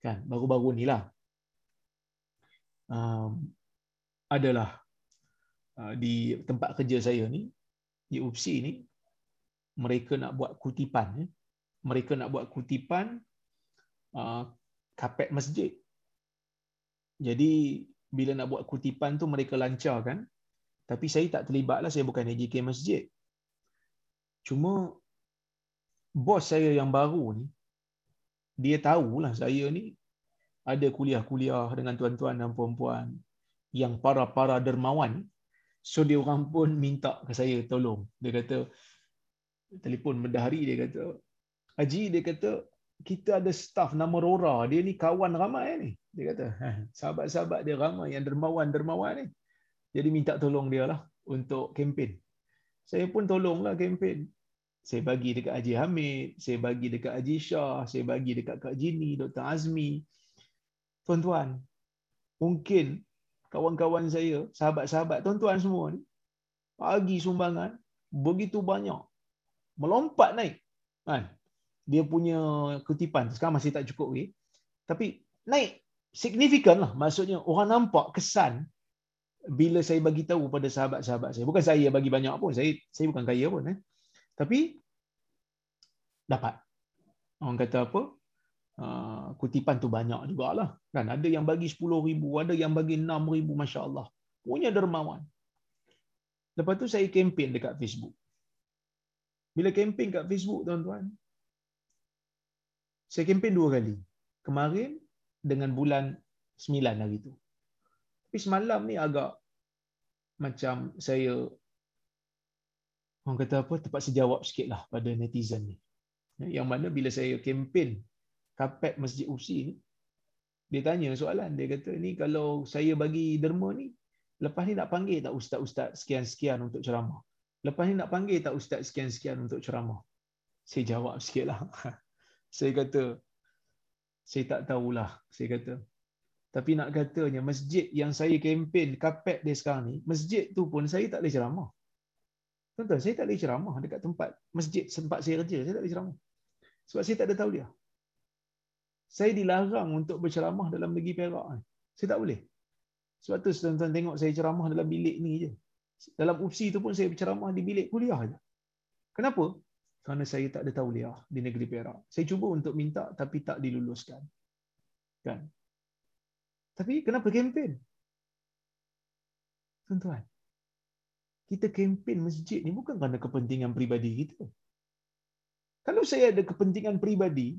Kan, baru-baru ni lah. Um, adalah uh, di tempat kerja saya ni, di UPSI ni, mereka nak buat kutipan. Eh. Mereka nak buat kutipan uh, kapet masjid. Jadi bila nak buat kutipan tu mereka lancar kan. Tapi saya tak terlibat lah, saya bukan AJK masjid. Cuma bos saya yang baru ni, dia tahulah saya ni ada kuliah-kuliah dengan tuan-tuan dan puan-puan yang para-para dermawan. So dia orang pun minta ke saya tolong. Dia kata, telefon mendahari dia kata, Haji dia kata, kita ada staff nama Rora, dia ni kawan ramai ni. Dia kata, ha, sahabat-sahabat dia ramai yang dermawan-dermawan ni. Jadi minta tolong dia lah untuk kempen. Saya pun tolonglah kempen. Saya bagi dekat Haji Hamid, saya bagi dekat Haji Shah, saya bagi dekat Kak Jini, Dr. Azmi. Tuan-tuan, mungkin kawan-kawan saya, sahabat-sahabat, tuan-tuan semua ni, bagi sumbangan begitu banyak. Melompat naik. Kan? Dia punya kutipan, sekarang masih tak cukup lagi. Tapi naik signifikan lah. Maksudnya orang nampak kesan bila saya bagi tahu pada sahabat-sahabat saya. Bukan saya bagi banyak pun. Saya saya bukan kaya pun. Eh. Tapi dapat. Orang kata apa? Uh, kutipan tu banyak jugalah. Kan ada yang bagi 10 ribu, ada yang bagi 6 ribu, Masya Allah. Punya dermawan. Lepas tu saya kempen dekat Facebook. Bila kempen kat Facebook, tuan-tuan, saya kempen dua kali. Kemarin dengan bulan 9 hari tu. Tapi semalam ni agak macam saya orang kata apa jawab sikit lah pada netizen ni. Yang mana bila saya kempen kapet Masjid Usi ni, dia tanya soalan. Dia kata, ni kalau saya bagi derma ni, lepas ni nak panggil tak ustaz-ustaz sekian-sekian untuk ceramah? Lepas ni nak panggil tak ustaz sekian-sekian untuk ceramah? Saya jawab sikit lah. saya kata, saya tak tahulah. Saya kata, Tapi nak katanya masjid yang saya kempen kapet dia sekarang ni, masjid tu pun saya tak boleh ceramah. Tuan-tuan, saya tak boleh ceramah dekat tempat masjid tempat saya kerja. Saya tak boleh ceramah. Sebab saya tak ada tahu dia. Saya dilarang untuk berceramah dalam negeri Perak. Saya tak boleh. Sebab tu tuan-tuan tengok saya ceramah dalam bilik ni je. Dalam UPSI tu pun saya berceramah di bilik kuliah je. Kenapa? Kerana saya tak ada tauliah di negeri Perak. Saya cuba untuk minta tapi tak diluluskan. Kan? Tapi kenapa kempen? Tuan-tuan, kita kempen masjid ni bukan kerana kepentingan peribadi kita. Kalau saya ada kepentingan peribadi,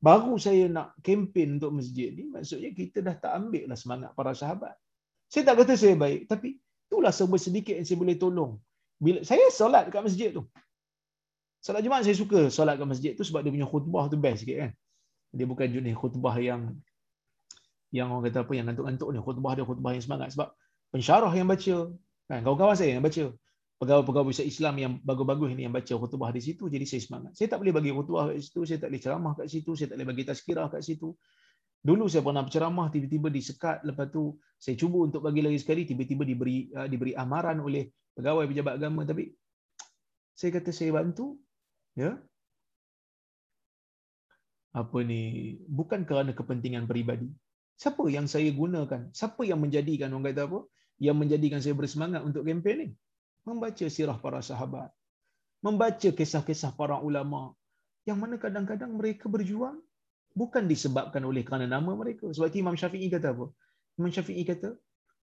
baru saya nak kempen untuk masjid ni, maksudnya kita dah tak ambil lah semangat para sahabat. Saya tak kata saya baik, tapi itulah sebab sedikit yang saya boleh tolong. Bila saya solat dekat masjid tu. Solat Jumaat saya suka solat kat masjid tu sebab dia punya khutbah tu best sikit kan. Dia bukan jenis khutbah yang yang orang kata apa yang ngantuk-ngantuk ni. Khutbah dia khutbah yang semangat. Sebab pensyarah yang baca kan kawan-kawan saya yang baca pegawai-pegawai besar Islam yang bagus-bagus ni yang baca khutbah di situ jadi saya semangat. Saya tak boleh bagi khutbah kat situ saya tak boleh ceramah kat situ saya tak boleh bagi tazkirah kat situ. Dulu saya pernah berceramah tiba-tiba disekat lepas tu saya cuba untuk bagi lagi sekali tiba-tiba diberi uh, diberi amaran oleh pegawai pejabat agama. Tapi saya kata saya bantu ya apa ni bukan kerana kepentingan peribadi Siapa yang saya gunakan? Siapa yang menjadikan orang kata apa? Yang menjadikan saya bersemangat untuk kempen ni? Membaca sirah para sahabat. Membaca kisah-kisah para ulama. Yang mana kadang-kadang mereka berjuang bukan disebabkan oleh kerana nama mereka. Sebab Imam Syafi'i kata apa? Imam Syafi'i kata,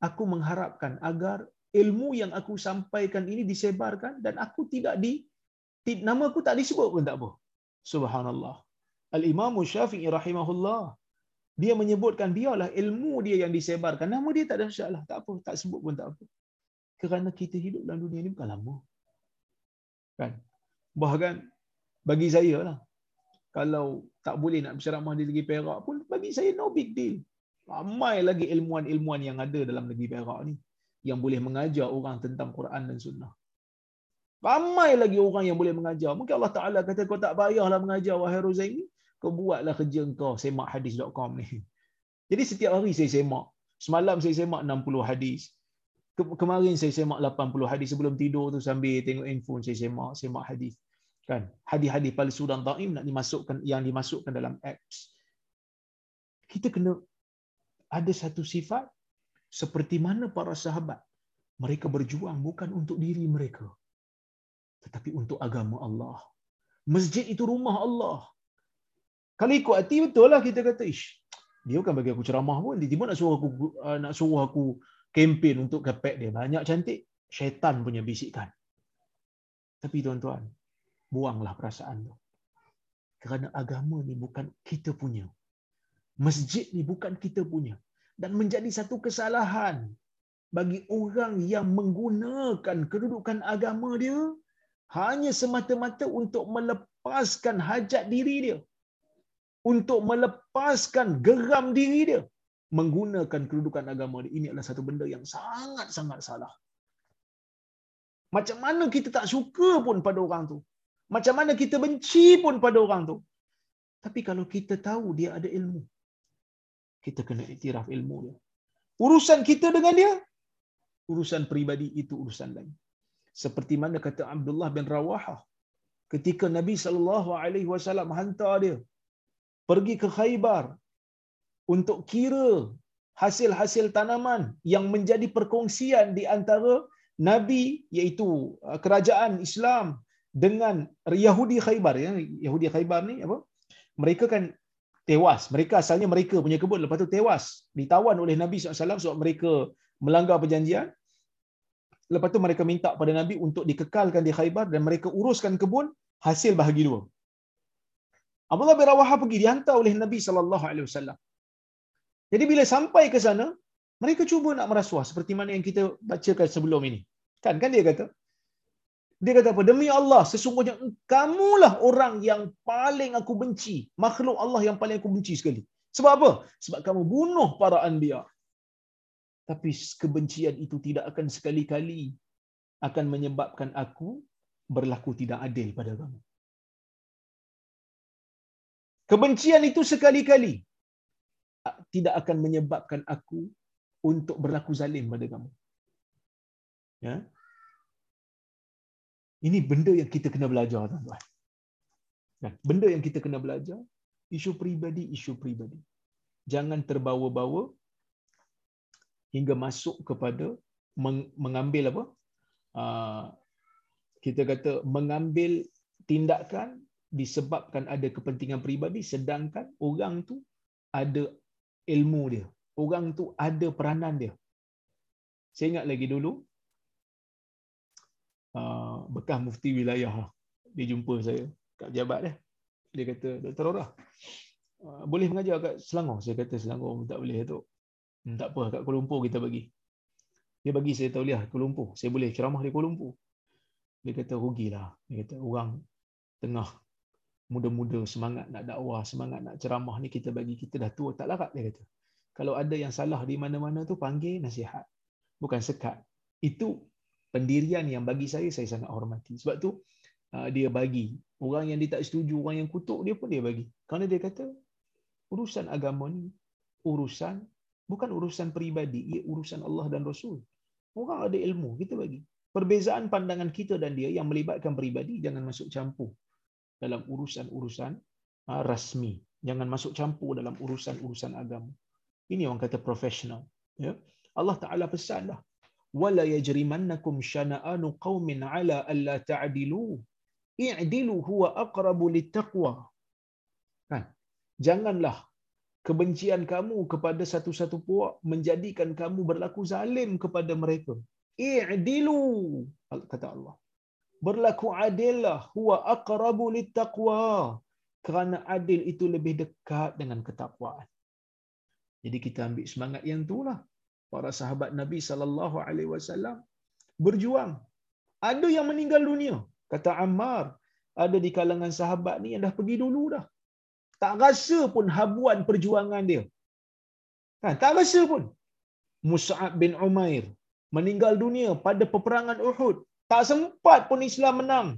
aku mengharapkan agar ilmu yang aku sampaikan ini disebarkan dan aku tidak di nama aku tak disebut pun tak apa. Subhanallah. Al-Imam Syafi'i rahimahullah dia menyebutkan biarlah ilmu dia yang disebarkan. Nama dia tak ada masalah. Tak apa. Tak sebut pun tak apa. Kerana kita hidup dalam dunia ini bukan lama. Kan? Bahkan bagi saya lah. Kalau tak boleh nak berceramah di negeri Perak pun, bagi saya no big deal. Ramai lagi ilmuan-ilmuan yang ada dalam negeri Perak ni. Yang boleh mengajar orang tentang Quran dan Sunnah. Ramai lagi orang yang boleh mengajar. Mungkin Allah Ta'ala kata kau tak payahlah mengajar wahai Rozaini kau buatlah kerja kau semak hadis.com ni. Jadi setiap hari saya semak. Semalam saya semak 60 hadis. Kemarin saya semak 80 hadis sebelum tidur tu sambil tengok handphone saya semak, semak hadis. Kan? Hadis-hadis palsu dan taim nak dimasukkan yang dimasukkan dalam apps. Kita kena ada satu sifat seperti mana para sahabat mereka berjuang bukan untuk diri mereka tetapi untuk agama Allah. Masjid itu rumah Allah. Kalau ikut hati betul lah kita kata, ish, dia bukan bagi aku ceramah pun, dia tiba nak suruh aku uh, nak suruh aku kempen untuk kapek dia. Banyak cantik, syaitan punya bisikan. Tapi tuan-tuan, buanglah perasaan tu. Kerana agama ni bukan kita punya. Masjid ni bukan kita punya. Dan menjadi satu kesalahan bagi orang yang menggunakan kedudukan agama dia hanya semata-mata untuk melepaskan hajat diri dia untuk melepaskan geram diri dia menggunakan kedudukan agama dia. Ini adalah satu benda yang sangat-sangat salah. Macam mana kita tak suka pun pada orang tu. Macam mana kita benci pun pada orang tu. Tapi kalau kita tahu dia ada ilmu, kita kena iktiraf ilmu dia. Urusan kita dengan dia, urusan peribadi itu urusan lain. Seperti mana kata Abdullah bin Rawahah ketika Nabi sallallahu alaihi wasallam hantar dia pergi ke Khaybar untuk kira hasil-hasil tanaman yang menjadi perkongsian di antara Nabi iaitu uh, kerajaan Islam dengan Yahudi Khaybar. Ya Yahudi Khaybar ni apa? Mereka kan tewas. Mereka asalnya mereka punya kebun lepas tu tewas ditawan oleh Nabi SAW sebab mereka melanggar perjanjian lepas tu mereka minta pada Nabi untuk dikekalkan di Khaybar dan mereka uruskan kebun hasil bahagi dua Abdullah bin Rawaha pergi dihantar oleh Nabi sallallahu alaihi wasallam. Jadi bila sampai ke sana, mereka cuba nak merasuah seperti mana yang kita bacakan sebelum ini. Kan kan dia kata dia kata apa? Demi Allah, sesungguhnya kamulah orang yang paling aku benci. Makhluk Allah yang paling aku benci sekali. Sebab apa? Sebab kamu bunuh para anbiya. Tapi kebencian itu tidak akan sekali-kali akan menyebabkan aku berlaku tidak adil pada kamu. Kebencian itu sekali-kali tidak akan menyebabkan aku untuk berlaku zalim pada kamu. Ya. Ini benda yang kita kena belajar tuan-tuan. Ya. Benda yang kita kena belajar isu pribadi, isu pribadi. Jangan terbawa-bawa hingga masuk kepada mengambil apa? Ah, kita kata mengambil tindakan disebabkan ada kepentingan peribadi sedangkan orang tu ada ilmu dia. Orang tu ada peranan dia. Saya ingat lagi dulu ah, bekas mufti wilayah dia jumpa saya kat jabat dia. Dia kata, Dr. Ora, ah, boleh mengajar kat Selangor? Saya kata Selangor tak boleh tu. Hmm, tak apa, kat Kuala Lumpur kita bagi. Dia bagi saya tahu lihat Kuala Lumpur. Saya boleh ceramah di Kuala Lumpur. Dia kata rugilah. Dia kata orang tengah muda-muda semangat nak dakwah, semangat nak ceramah ni kita bagi kita dah tua tak larat dia kata. Kalau ada yang salah di mana-mana tu panggil nasihat. Bukan sekat. Itu pendirian yang bagi saya saya sangat hormati. Sebab tu uh, dia bagi. Orang yang dia tak setuju, orang yang kutuk dia pun dia bagi. Kerana dia kata urusan agama ni urusan bukan urusan peribadi, ia urusan Allah dan Rasul. Orang ada ilmu, kita bagi. Perbezaan pandangan kita dan dia yang melibatkan peribadi jangan masuk campur dalam urusan-urusan uh, rasmi. Jangan masuk campur dalam urusan-urusan agama. Ini orang kata profesional. Ya. Allah Taala pesanlah, "Wala yajrimannakum syana'anu qaumin 'ala alla ta'dilu. I'dilu huwa aqrabu littaqwa." Kan? Janganlah kebencian kamu kepada satu-satu puak menjadikan kamu berlaku zalim kepada mereka. I'dilu kata Allah. Berlaku adillah huwa aqrabu littaqwa kerana adil itu lebih dekat dengan ketakwaan. Jadi kita ambil semangat yang itulah. Para sahabat Nabi sallallahu alaihi wasallam berjuang. Ada yang meninggal dunia kata Ammar ada di kalangan sahabat ni yang dah pergi dulu dah tak rasa pun habuan perjuangan dia kan tak rasa pun Mus'ab bin Umair meninggal dunia pada peperangan Uhud tak sempat pun Islam menang.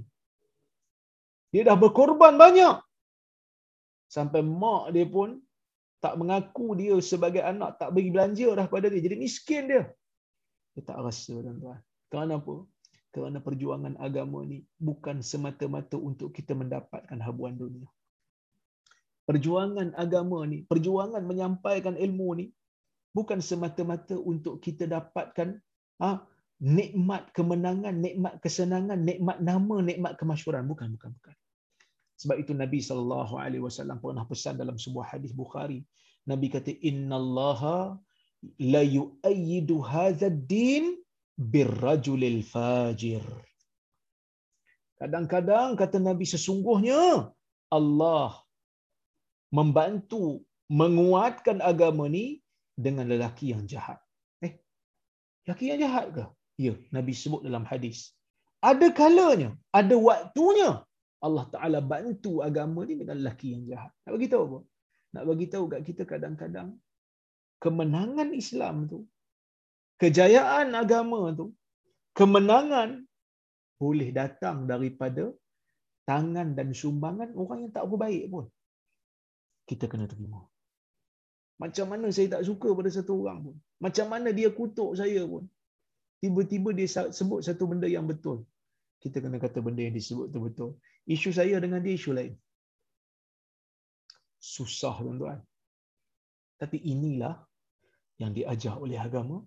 Dia dah berkorban banyak. Sampai mak dia pun tak mengaku dia sebagai anak, tak bagi belanja dah pada dia. Jadi miskin dia. Dia tak rasa tuan-tuan. Kerana apa? Kerana perjuangan agama ni bukan semata-mata untuk kita mendapatkan habuan dunia. Perjuangan agama ni, perjuangan menyampaikan ilmu ni bukan semata-mata untuk kita dapatkan ha, nikmat kemenangan, nikmat kesenangan, nikmat nama, nikmat kemasyhuran. Bukan, bukan, bukan. Sebab itu Nabi sallallahu alaihi wasallam pernah pesan dalam sebuah hadis Bukhari. Nabi kata innallaha la yu'ayyidu hadzal birrajulil fajir. Kadang-kadang kata Nabi sesungguhnya Allah membantu menguatkan agama ni dengan lelaki yang jahat. Eh, lelaki yang jahat ke? Ya, Nabi sebut dalam hadis. Ada kalanya, ada waktunya Allah Ta'ala bantu agama ni dengan lelaki yang jahat. Nak bagi tahu apa? Nak bagi tahu kat kita kadang-kadang kemenangan Islam tu, kejayaan agama tu, kemenangan boleh datang daripada tangan dan sumbangan orang yang tak berbaik pun. Kita kena terima. Macam mana saya tak suka pada satu orang pun. Macam mana dia kutuk saya pun tiba-tiba dia sebut satu benda yang betul. Kita kena kata benda yang disebut tu betul. Isu saya dengan dia isu lain. Susah tuan-tuan. Tapi inilah yang diajar oleh agama.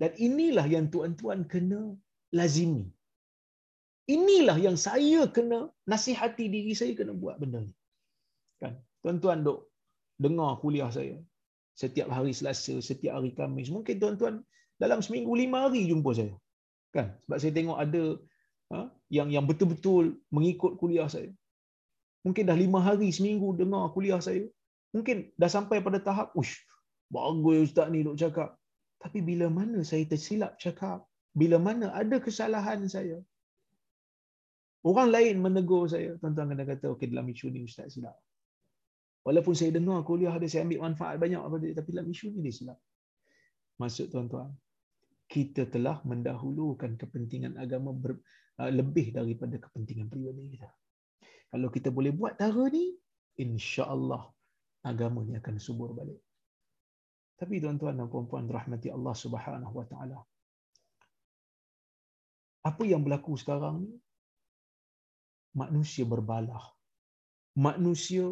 Dan inilah yang tuan-tuan kena lazimi. Inilah yang saya kena nasihati diri saya kena buat benda ni. Kan? Tuan-tuan dok dengar kuliah saya. Setiap hari Selasa, setiap hari Khamis. Mungkin tuan-tuan dalam seminggu lima hari jumpa saya. Kan? Sebab saya tengok ada ha, yang yang betul-betul mengikut kuliah saya. Mungkin dah lima hari seminggu dengar kuliah saya. Mungkin dah sampai pada tahap, ush, bagus ustaz ni duk cakap. Tapi bila mana saya tersilap cakap? Bila mana ada kesalahan saya? Orang lain menegur saya. Tuan-tuan kena kata, okey dalam isu ni ustaz silap. Walaupun saya dengar kuliah dia, saya ambil manfaat banyak pada dia. Tapi dalam isu ni dia silap. Maksud tuan-tuan, kita telah mendahulukan kepentingan agama ber, uh, lebih daripada kepentingan pribadi kita. Kalau kita boleh buat cara ni, insya-Allah agama ni akan subur balik. Tapi tuan-tuan dan puan-puan rahmati Allah Subhanahu wa taala. Apa yang berlaku sekarang ni? Manusia berbalah. Manusia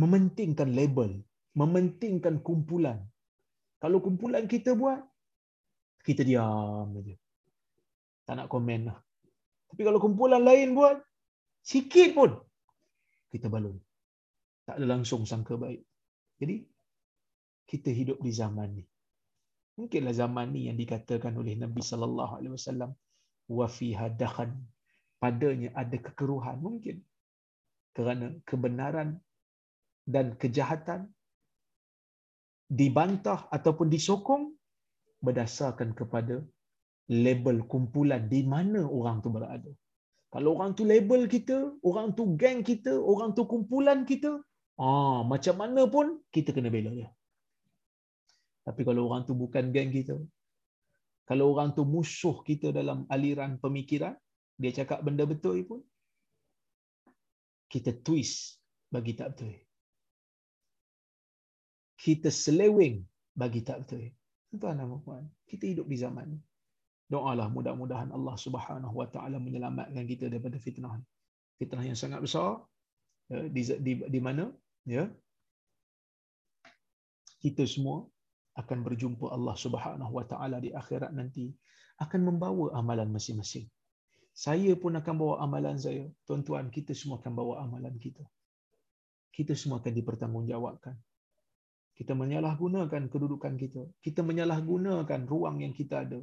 mementingkan label, mementingkan kumpulan. Kalau kumpulan kita buat, kita diam saja. Tak nak komen lah. Tapi kalau kumpulan lain buat, sikit pun, kita balun. Tak ada langsung sangka baik. Jadi, kita hidup di zaman ni. Mungkinlah zaman ni yang dikatakan oleh Nabi sallallahu alaihi wasallam wa fiha dakhan. Padanya ada kekeruhan mungkin. Kerana kebenaran dan kejahatan dibantah ataupun disokong berdasarkan kepada label kumpulan di mana orang tu berada. Kalau orang tu label kita, orang tu geng kita, orang tu kumpulan kita, ah macam mana pun kita kena bela dia. Tapi kalau orang tu bukan geng kita, kalau orang tu musuh kita dalam aliran pemikiran, dia cakap benda betul pun, kita twist bagi tak betul. Kita seleweng bagi tak betul. Tuan dan puan, kita hidup di zaman ni. Doalah mudah-mudahan Allah Subhanahu Wa Taala menyelamatkan kita daripada fitnah. Fitnah yang sangat besar ya, di, di, di mana ya kita semua akan berjumpa Allah Subhanahu Wa Taala di akhirat nanti akan membawa amalan masing-masing. Saya pun akan bawa amalan saya. Tuan-tuan, kita semua akan bawa amalan kita. Kita semua akan dipertanggungjawabkan. Kita menyalahgunakan kedudukan kita. Kita menyalahgunakan ruang yang kita ada.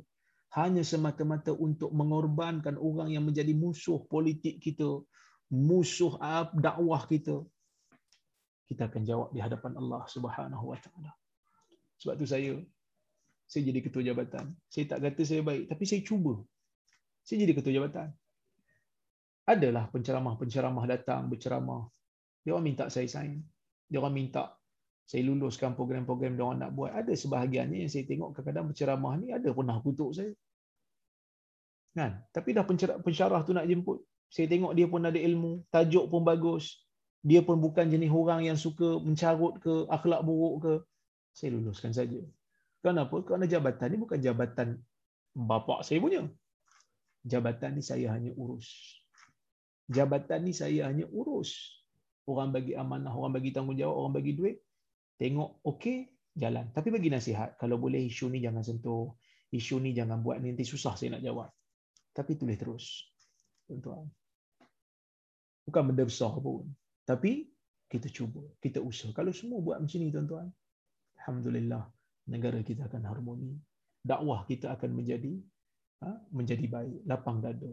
Hanya semata-mata untuk mengorbankan orang yang menjadi musuh politik kita. Musuh dakwah kita. Kita akan jawab di hadapan Allah Subhanahu Wa Taala. Sebab tu saya saya jadi ketua jabatan. Saya tak kata saya baik, tapi saya cuba. Saya jadi ketua jabatan. Adalah penceramah-penceramah datang berceramah. Dia orang minta saya sign. Dia orang minta saya luluskan program-program dia orang nak buat. Ada sebahagiannya yang saya tengok kadang-kadang penceramah ni ada pernah kutuk saya. Kan? Tapi dah pensyarah tu nak jemput. Saya tengok dia pun ada ilmu, tajuk pun bagus. Dia pun bukan jenis orang yang suka mencarut ke, akhlak buruk ke saya luluskan saja. Kenapa? Kerana jabatan ni bukan jabatan bapa saya punya. Jabatan ni saya hanya urus. Jabatan ni saya hanya urus. Orang bagi amanah, orang bagi tanggungjawab, orang bagi duit. Tengok okey, jalan. Tapi bagi nasihat, kalau boleh isu ni jangan sentuh. Isu ni jangan buat nanti susah saya nak jawab. Tapi tulis terus. Tuan-tuan. Bukan benda besar pun. Tapi kita cuba, kita usaha. Kalau semua buat macam ni tuan-tuan, alhamdulillah negara kita akan harmoni dakwah kita akan menjadi ha, menjadi baik lapang dada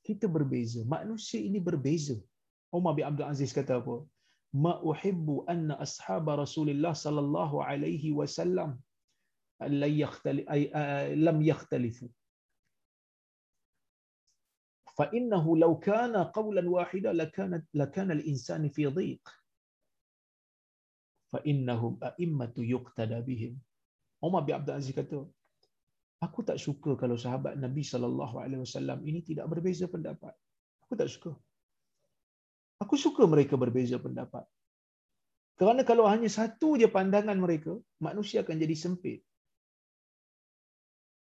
kita berbeza manusia ini berbeza Umar bin Abdul Aziz kata apa ما أحب أن أصحاب رسول الله صلى الله عليه وسلم لم يختلفوا. فإنه لو كان قولا واحدا لكان, الإنسان في ضيق. فإنهم أئمة يقتدى بهم. عمر بن عبد العزيز kata aku tak suka kalau sahabat Nabi sallallahu alaihi wasallam ini tidak berbeza pendapat. Aku tak suka. Aku suka mereka berbeza pendapat. Kerana kalau hanya satu je pandangan mereka, manusia akan jadi sempit.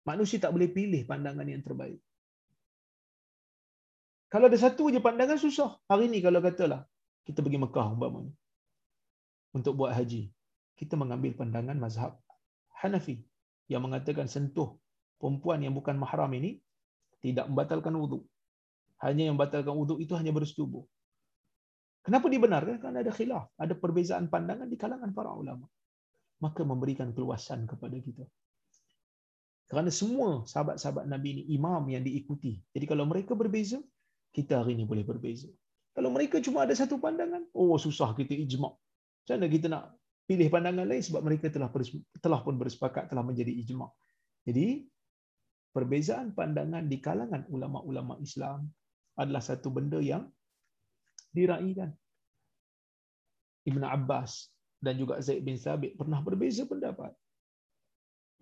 Manusia tak boleh pilih pandangan yang terbaik. Kalau ada satu je pandangan susah. Hari ni kalau katalah kita pergi Mekah umpamanya untuk buat haji. Kita mengambil pandangan mazhab Hanafi yang mengatakan sentuh perempuan yang bukan mahram ini tidak membatalkan wuduk. Hanya yang membatalkan wuduk itu hanya bersetubuh. Kenapa dibenarkan? Kerana ada khilaf, ada perbezaan pandangan di kalangan para ulama. Maka memberikan keluasan kepada kita. Kerana semua sahabat-sahabat Nabi ini imam yang diikuti. Jadi kalau mereka berbeza, kita hari ini boleh berbeza. Kalau mereka cuma ada satu pandangan, oh susah kita ijma' Macam mana kita nak pilih pandangan lain sebab mereka telah telah pun bersepakat telah menjadi ijma'. Jadi perbezaan pandangan di kalangan ulama-ulama Islam adalah satu benda yang diraikan. Ibn Abbas dan juga Zaid bin Sabit pernah berbeza pendapat.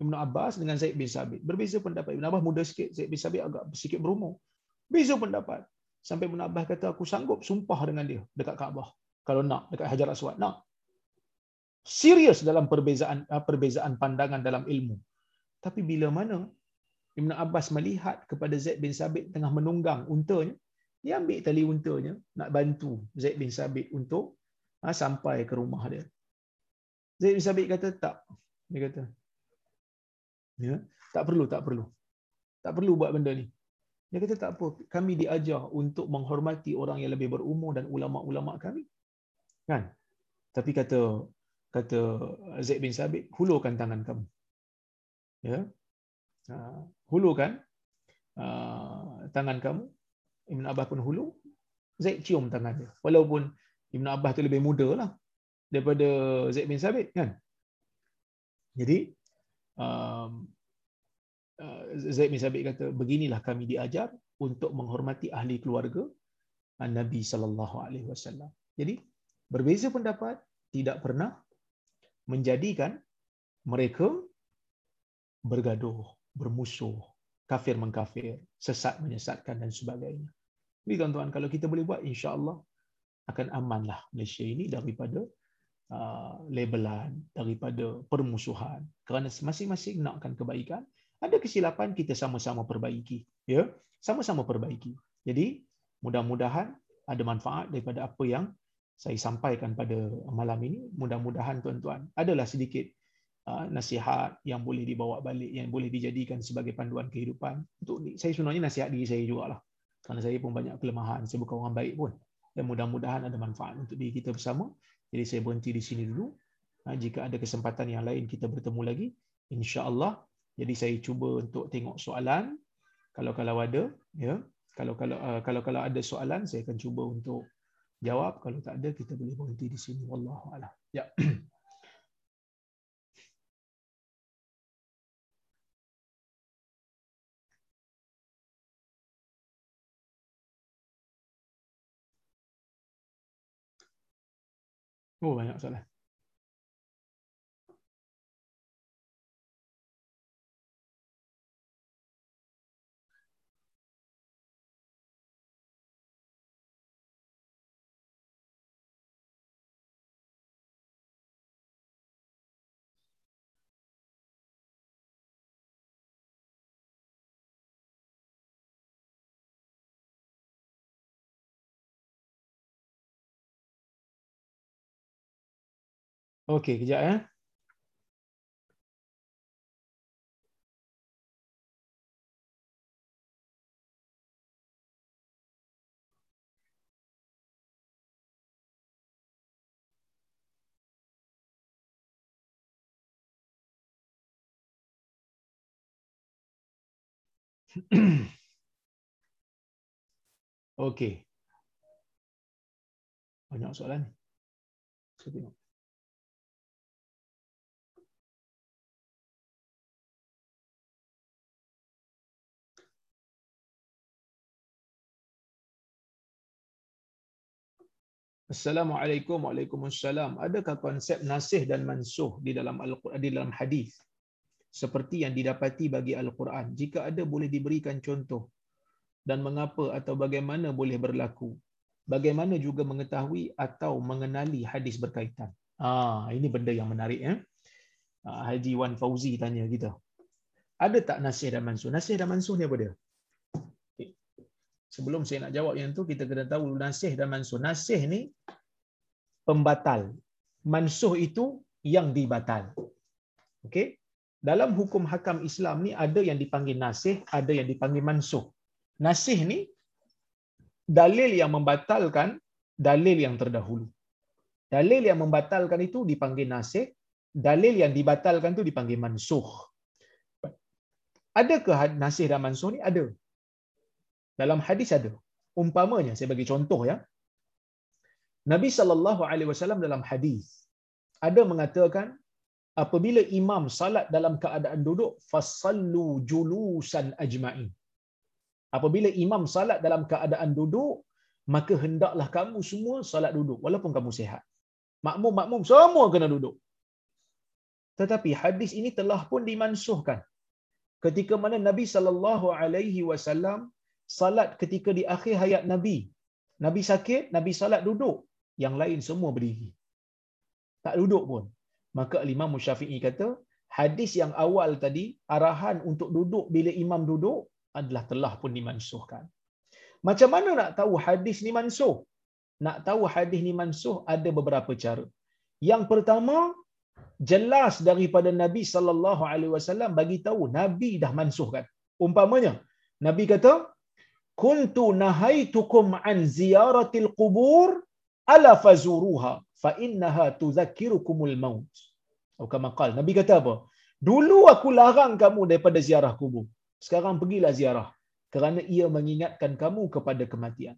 Ibn Abbas dengan Zaid bin Sabit berbeza pendapat. Ibn Abbas muda sikit, Zaid bin Sabit agak sedikit berumur. Beza pendapat. Sampai Ibn Abbas kata aku sanggup sumpah dengan dia dekat Kaabah. kalau nak dekat Hajar Aswad nak serius dalam perbezaan uh, perbezaan pandangan dalam ilmu tapi bila mana Ibn Abbas melihat kepada Zaid bin Sabit tengah menunggang untanya dia ambil tali untanya nak bantu Zaid bin Sabit untuk ha, sampai ke rumah dia. Zaid bin Sabit kata tak. Dia kata ya tak perlu tak perlu. Tak perlu buat benda ni. Dia kata tak apa. Kami diajar untuk menghormati orang yang lebih berumur dan ulama-ulama kami. Kan? Tapi kata kata Zaid bin Sabit hulurkan tangan kamu. Ya? Uh, hulurkan uh, tangan kamu Ibn Abbas pun hulu Zaid cium tangan dia. Walaupun Ibn Abbas tu lebih muda lah daripada Zaid bin Sabit kan? Jadi um, uh, Zaid bin Sabit kata beginilah kami diajar untuk menghormati ahli keluarga Nabi sallallahu alaihi wasallam. Jadi berbeza pendapat tidak pernah menjadikan mereka bergaduh, bermusuh, kafir mengkafir, sesat menyesatkan dan sebagainya. Jadi tuan-tuan, kalau kita boleh buat, insya-Allah akan amanlah Malaysia ini daripada uh, labelan, daripada permusuhan. Kerana masing-masing nakkan kebaikan, ada kesilapan kita sama-sama perbaiki, ya. Sama-sama perbaiki. Jadi, mudah-mudahan ada manfaat daripada apa yang saya sampaikan pada malam ini. Mudah-mudahan tuan-tuan adalah sedikit nasihat yang boleh dibawa balik, yang boleh dijadikan sebagai panduan kehidupan. Untuk saya sebenarnya nasihat diri saya jugalah. Kerana saya pun banyak kelemahan, saya bukan orang baik pun. Dan mudah-mudahan ada manfaat untuk diri kita bersama. Jadi saya berhenti di sini dulu. Uh, jika ada kesempatan yang lain kita bertemu lagi, insya-Allah. Jadi saya cuba untuk tengok soalan kalau-kalau ada, ya. Kalau kalau uh, kalau kalau ada soalan saya akan cuba untuk jawab kalau tak ada kita boleh berhenti di sini wallahu a'lam ya Oh banyak soalan. Okey, kejap ya. Okey. Banyak soalan ni. Saya tengok. Assalamualaikum Waalaikumsalam. Adakah konsep nasih dan mansuh di dalam Al-Quran di dalam hadis seperti yang didapati bagi Al-Quran? Jika ada boleh diberikan contoh dan mengapa atau bagaimana boleh berlaku? Bagaimana juga mengetahui atau mengenali hadis berkaitan? Ah, ini benda yang menarik ya. Ah, Haji Wan Fauzi tanya kita. Ada tak nasih dan mansuh? Nasih dan mansuh ni apa dia? Sebelum saya nak jawab yang tu kita kena tahu nasih dan mansuh. Nasih ni pembatal. Mansuh itu yang dibatal. Okey. Dalam hukum hakam Islam ni ada yang dipanggil nasih, ada yang dipanggil mansuh. Nasih ni dalil yang membatalkan dalil yang terdahulu. Dalil yang membatalkan itu dipanggil nasih, dalil yang dibatalkan itu dipanggil mansuh. Adakah nasih dan mansuh ni? Ada. Dalam hadis ada. Umpamanya saya bagi contoh ya. Nabi sallallahu alaihi wasallam dalam hadis ada mengatakan apabila imam salat dalam keadaan duduk fasallu julusan ajma'in. Apabila imam salat dalam keadaan duduk maka hendaklah kamu semua salat duduk walaupun kamu sehat. Makmum-makmum semua kena duduk. Tetapi hadis ini telah pun dimansuhkan. Ketika mana Nabi sallallahu alaihi wasallam salat ketika di akhir hayat Nabi. Nabi sakit, Nabi salat duduk. yang lain semua berdiri. Tak duduk pun. Maka Imam Syafi'i kata, hadis yang awal tadi, arahan untuk duduk bila imam duduk adalah telah pun dimansuhkan. Macam mana nak tahu hadis ni mansuh? Nak tahu hadis ni mansuh ada beberapa cara. Yang pertama, jelas daripada Nabi sallallahu alaihi wasallam bagi tahu Nabi dah mansuhkan. Umpamanya, Nabi kata, "Kuntu nahaitukum an ziyaratil qubur ala fazuruha fa innaha tudzakirukumul maut." Atau kama qal, Nabi kata apa? Dulu aku larang kamu daripada ziarah kubur. Sekarang pergilah ziarah kerana ia mengingatkan kamu kepada kematian.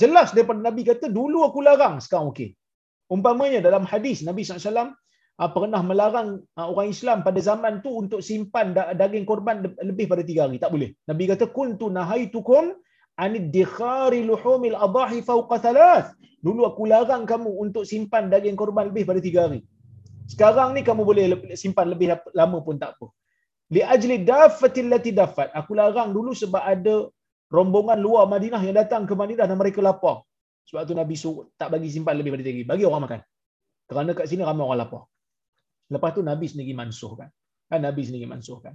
Jelas daripada Nabi kata dulu aku larang, sekarang okey. Umpamanya dalam hadis Nabi SAW ah, pernah melarang ah, orang Islam pada zaman tu untuk simpan daging korban lebih pada tiga hari. Tak boleh. Nabi kata, Kuntu nahaitukum anid dikhari luhumil adahi fauqa thalath. Dulu aku larang kamu untuk simpan daging korban lebih pada tiga hari. Sekarang ni kamu boleh simpan lebih lama pun tak apa. Li ajli dafatil lati dafat. Aku larang dulu sebab ada rombongan luar Madinah yang datang ke Madinah dan mereka lapar. Sebab tu Nabi suruh tak bagi simpan lebih pada tiga hari. Bagi orang makan. Kerana kat sini ramai orang lapar. Lepas tu Nabi sendiri mansuhkan. Kan Nabi sendiri mansuhkan.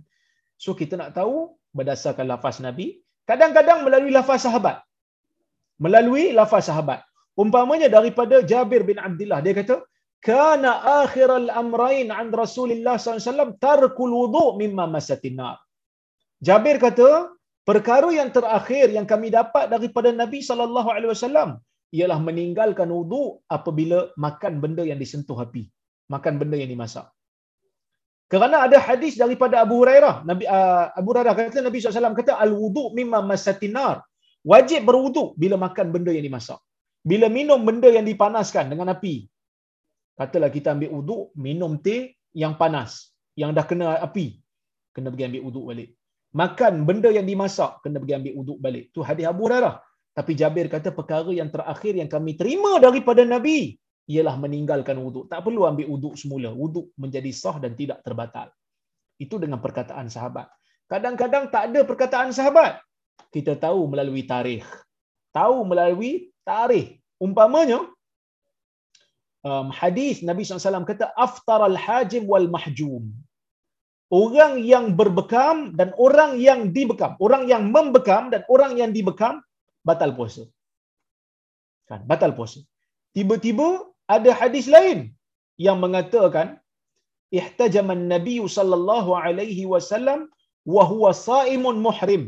So kita nak tahu berdasarkan lafaz Nabi, kadang-kadang melalui lafaz sahabat. Melalui lafaz sahabat. Umpamanya daripada Jabir bin Abdullah dia kata, "Kana akhiral amrain an Rasulillah SAW tarkul wudu mimma masatin nar." Jabir kata, perkara yang terakhir yang kami dapat daripada Nabi sallallahu alaihi wasallam ialah meninggalkan wudu apabila makan benda yang disentuh api makan benda yang dimasak. Kerana ada hadis daripada Abu Hurairah Nabi uh, Abu Hurairah kata Nabi SAW kata al wudu mimma masatinar wajib berwudu bila makan benda yang dimasak. Bila minum benda yang dipanaskan dengan api katalah kita ambil wudu minum teh yang panas yang dah kena api kena pergi ambil wudu balik. Makan benda yang dimasak kena pergi ambil wuduk balik. Tu hadis Abu Hurairah. Tapi Jabir kata perkara yang terakhir yang kami terima daripada Nabi ialah meninggalkan wuduk. Tak perlu ambil wuduk semula. Wuduk menjadi sah dan tidak terbatal. Itu dengan perkataan sahabat. Kadang-kadang tak ada perkataan sahabat. Kita tahu melalui tarikh. Tahu melalui tarikh. Umpamanya, um, hadis Nabi SAW kata, Aftar al-hajim wal-mahjum. Orang yang berbekam dan orang yang dibekam. Orang yang membekam dan orang yang dibekam batal puasa. Kan, batal puasa. Tiba-tiba ada hadis lain yang mengatakan ihtajaman Nabi sallallahu alaihi wasallam wa huwa saimun muhrim.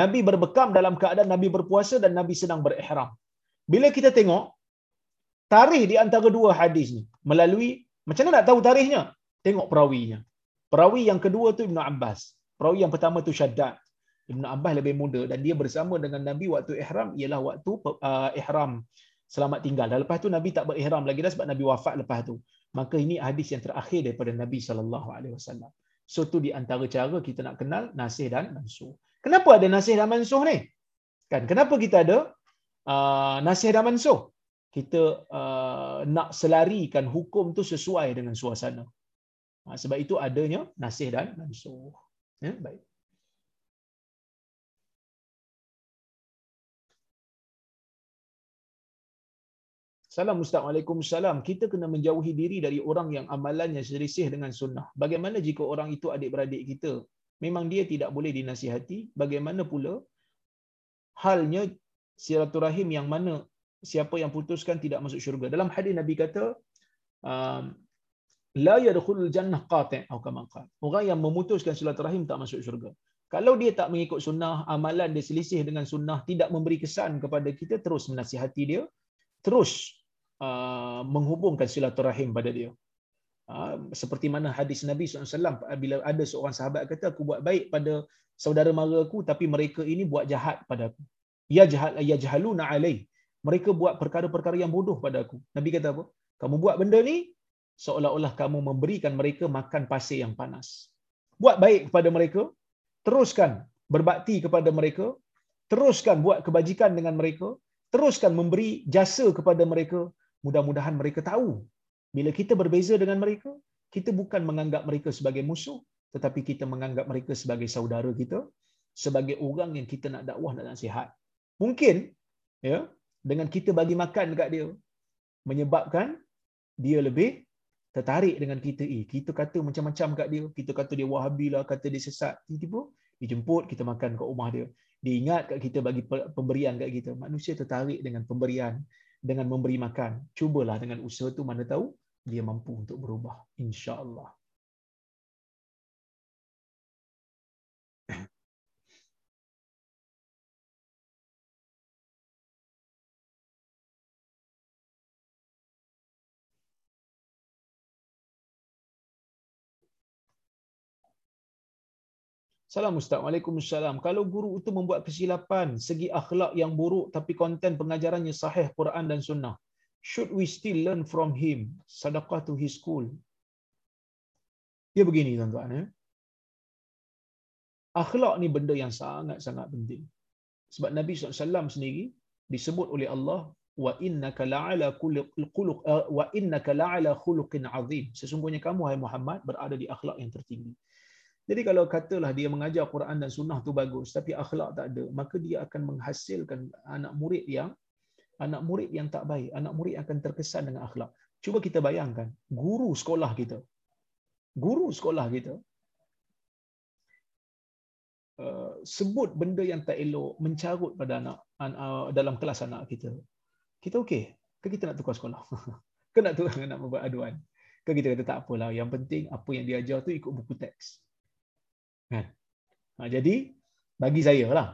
Nabi berbekam dalam keadaan Nabi berpuasa dan Nabi sedang berihram. Bila kita tengok tarikh di antara dua hadis ni melalui macam mana nak tahu tarikhnya? Tengok perawinya. Perawi yang kedua tu Ibnu Abbas. Perawi yang pertama tu Syaddad. Ibnu Abbas lebih muda dan dia bersama dengan Nabi waktu ihram ialah waktu uh, ihram selamat tinggal. Dan lepas tu Nabi tak berihram lagi dah sebab Nabi wafat lepas tu. Maka ini hadis yang terakhir daripada Nabi sallallahu alaihi wasallam. So tu di antara cara kita nak kenal nasih dan mansuh. Kenapa ada nasih dan mansuh ni? Kan kenapa kita ada uh, nasih dan mansuh? Kita uh, nak selarikan hukum tu sesuai dengan suasana. Ha, sebab itu adanya nasih dan mansuh. Ya, baik. Salam Assalamualaikum salam. Kita kena menjauhi diri dari orang yang amalannya selisih dengan sunnah. Bagaimana jika orang itu adik-beradik kita? Memang dia tidak boleh dinasihati. Bagaimana pula halnya silaturahim yang mana siapa yang putuskan tidak masuk syurga. Dalam hadis Nabi kata, um, la yadkhulul jannah qati' atau kama Orang yang memutuskan silaturahim tak masuk syurga. Kalau dia tak mengikut sunnah, amalan dia selisih dengan sunnah, tidak memberi kesan kepada kita, terus menasihati dia, terus uh, menghubungkan silaturahim pada dia. Uh, seperti mana hadis Nabi SAW, bila ada seorang sahabat kata, aku buat baik pada saudara mara aku, tapi mereka ini buat jahat pada aku. Ya jahal, ya jahaluna alai. Mereka buat perkara-perkara yang bodoh pada aku. Nabi kata apa? Kamu buat benda ni, seolah-olah kamu memberikan mereka makan pasir yang panas. Buat baik kepada mereka, teruskan berbakti kepada mereka, teruskan buat kebajikan dengan mereka, teruskan memberi jasa kepada mereka. Mudah-mudahan mereka tahu. Bila kita berbeza dengan mereka, kita bukan menganggap mereka sebagai musuh, tetapi kita menganggap mereka sebagai saudara kita, sebagai orang yang kita nak dakwah dan nasihat. Mungkin ya, dengan kita bagi makan dekat dia, menyebabkan dia lebih tertarik dengan kita. Eh kita kata macam-macam kat dia. Kita kata dia wahabi lah kata dia sesat. Tiba-tiba dijemput kita makan kat rumah dia. Dia ingat kat kita bagi pemberian kat kita. Manusia tertarik dengan pemberian dengan memberi makan. Cubalah dengan usaha tu mana tahu dia mampu untuk berubah insya-Allah Salam Ustaz. Waalaikumsalam. Kalau guru itu membuat kesilapan segi akhlak yang buruk tapi konten pengajarannya sahih Quran dan sunnah. Should we still learn from him? Sadaqah to his school. Dia begini tuan-tuan. Eh? Akhlak ni benda yang sangat-sangat penting. Sebab Nabi SAW sendiri disebut oleh Allah wa innaka la'ala khuluq wa innaka la'ala khuluqin azim. Sesungguhnya kamu hai Muhammad berada di akhlak yang tertinggi. Jadi kalau katalah dia mengajar Quran dan sunnah tu bagus tapi akhlak tak ada, maka dia akan menghasilkan anak murid yang anak murid yang tak baik, anak murid akan terkesan dengan akhlak. Cuba kita bayangkan, guru sekolah kita. Guru sekolah kita uh, sebut benda yang tak elok, mencarut pada anak uh, dalam kelas anak kita. Kita okey? Ke kita nak tukar sekolah? ke nak tukar nak membuat aduan? Ke kita kata tak apalah, yang penting apa yang dia ajar tu ikut buku teks. Kan? Ha, jadi bagi saya lah.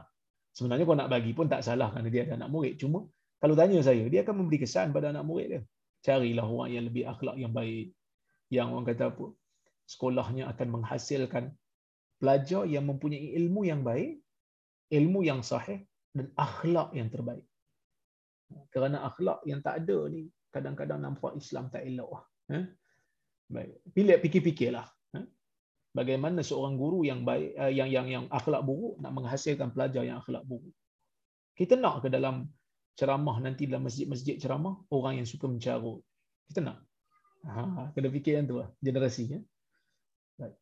Sebenarnya kau nak bagi pun tak salah kerana dia ada anak murid. Cuma kalau tanya saya, dia akan memberi kesan pada anak murid dia. Carilah orang yang lebih akhlak yang baik. Yang orang kata apa? Sekolahnya akan menghasilkan pelajar yang mempunyai ilmu yang baik, ilmu yang sahih dan akhlak yang terbaik. Kerana akhlak yang tak ada ni, kadang-kadang nampak Islam tak elok. Ha? Baik. Pilih fikir-fikirlah bagaimana seorang guru yang baik uh, yang yang yang akhlak buruk nak menghasilkan pelajar yang akhlak buruk. Kita nak ke dalam ceramah nanti dalam masjid-masjid ceramah orang yang suka mencarut. Kita nak. Ha, kena fikir yang tu lah, generasi ya. Baik.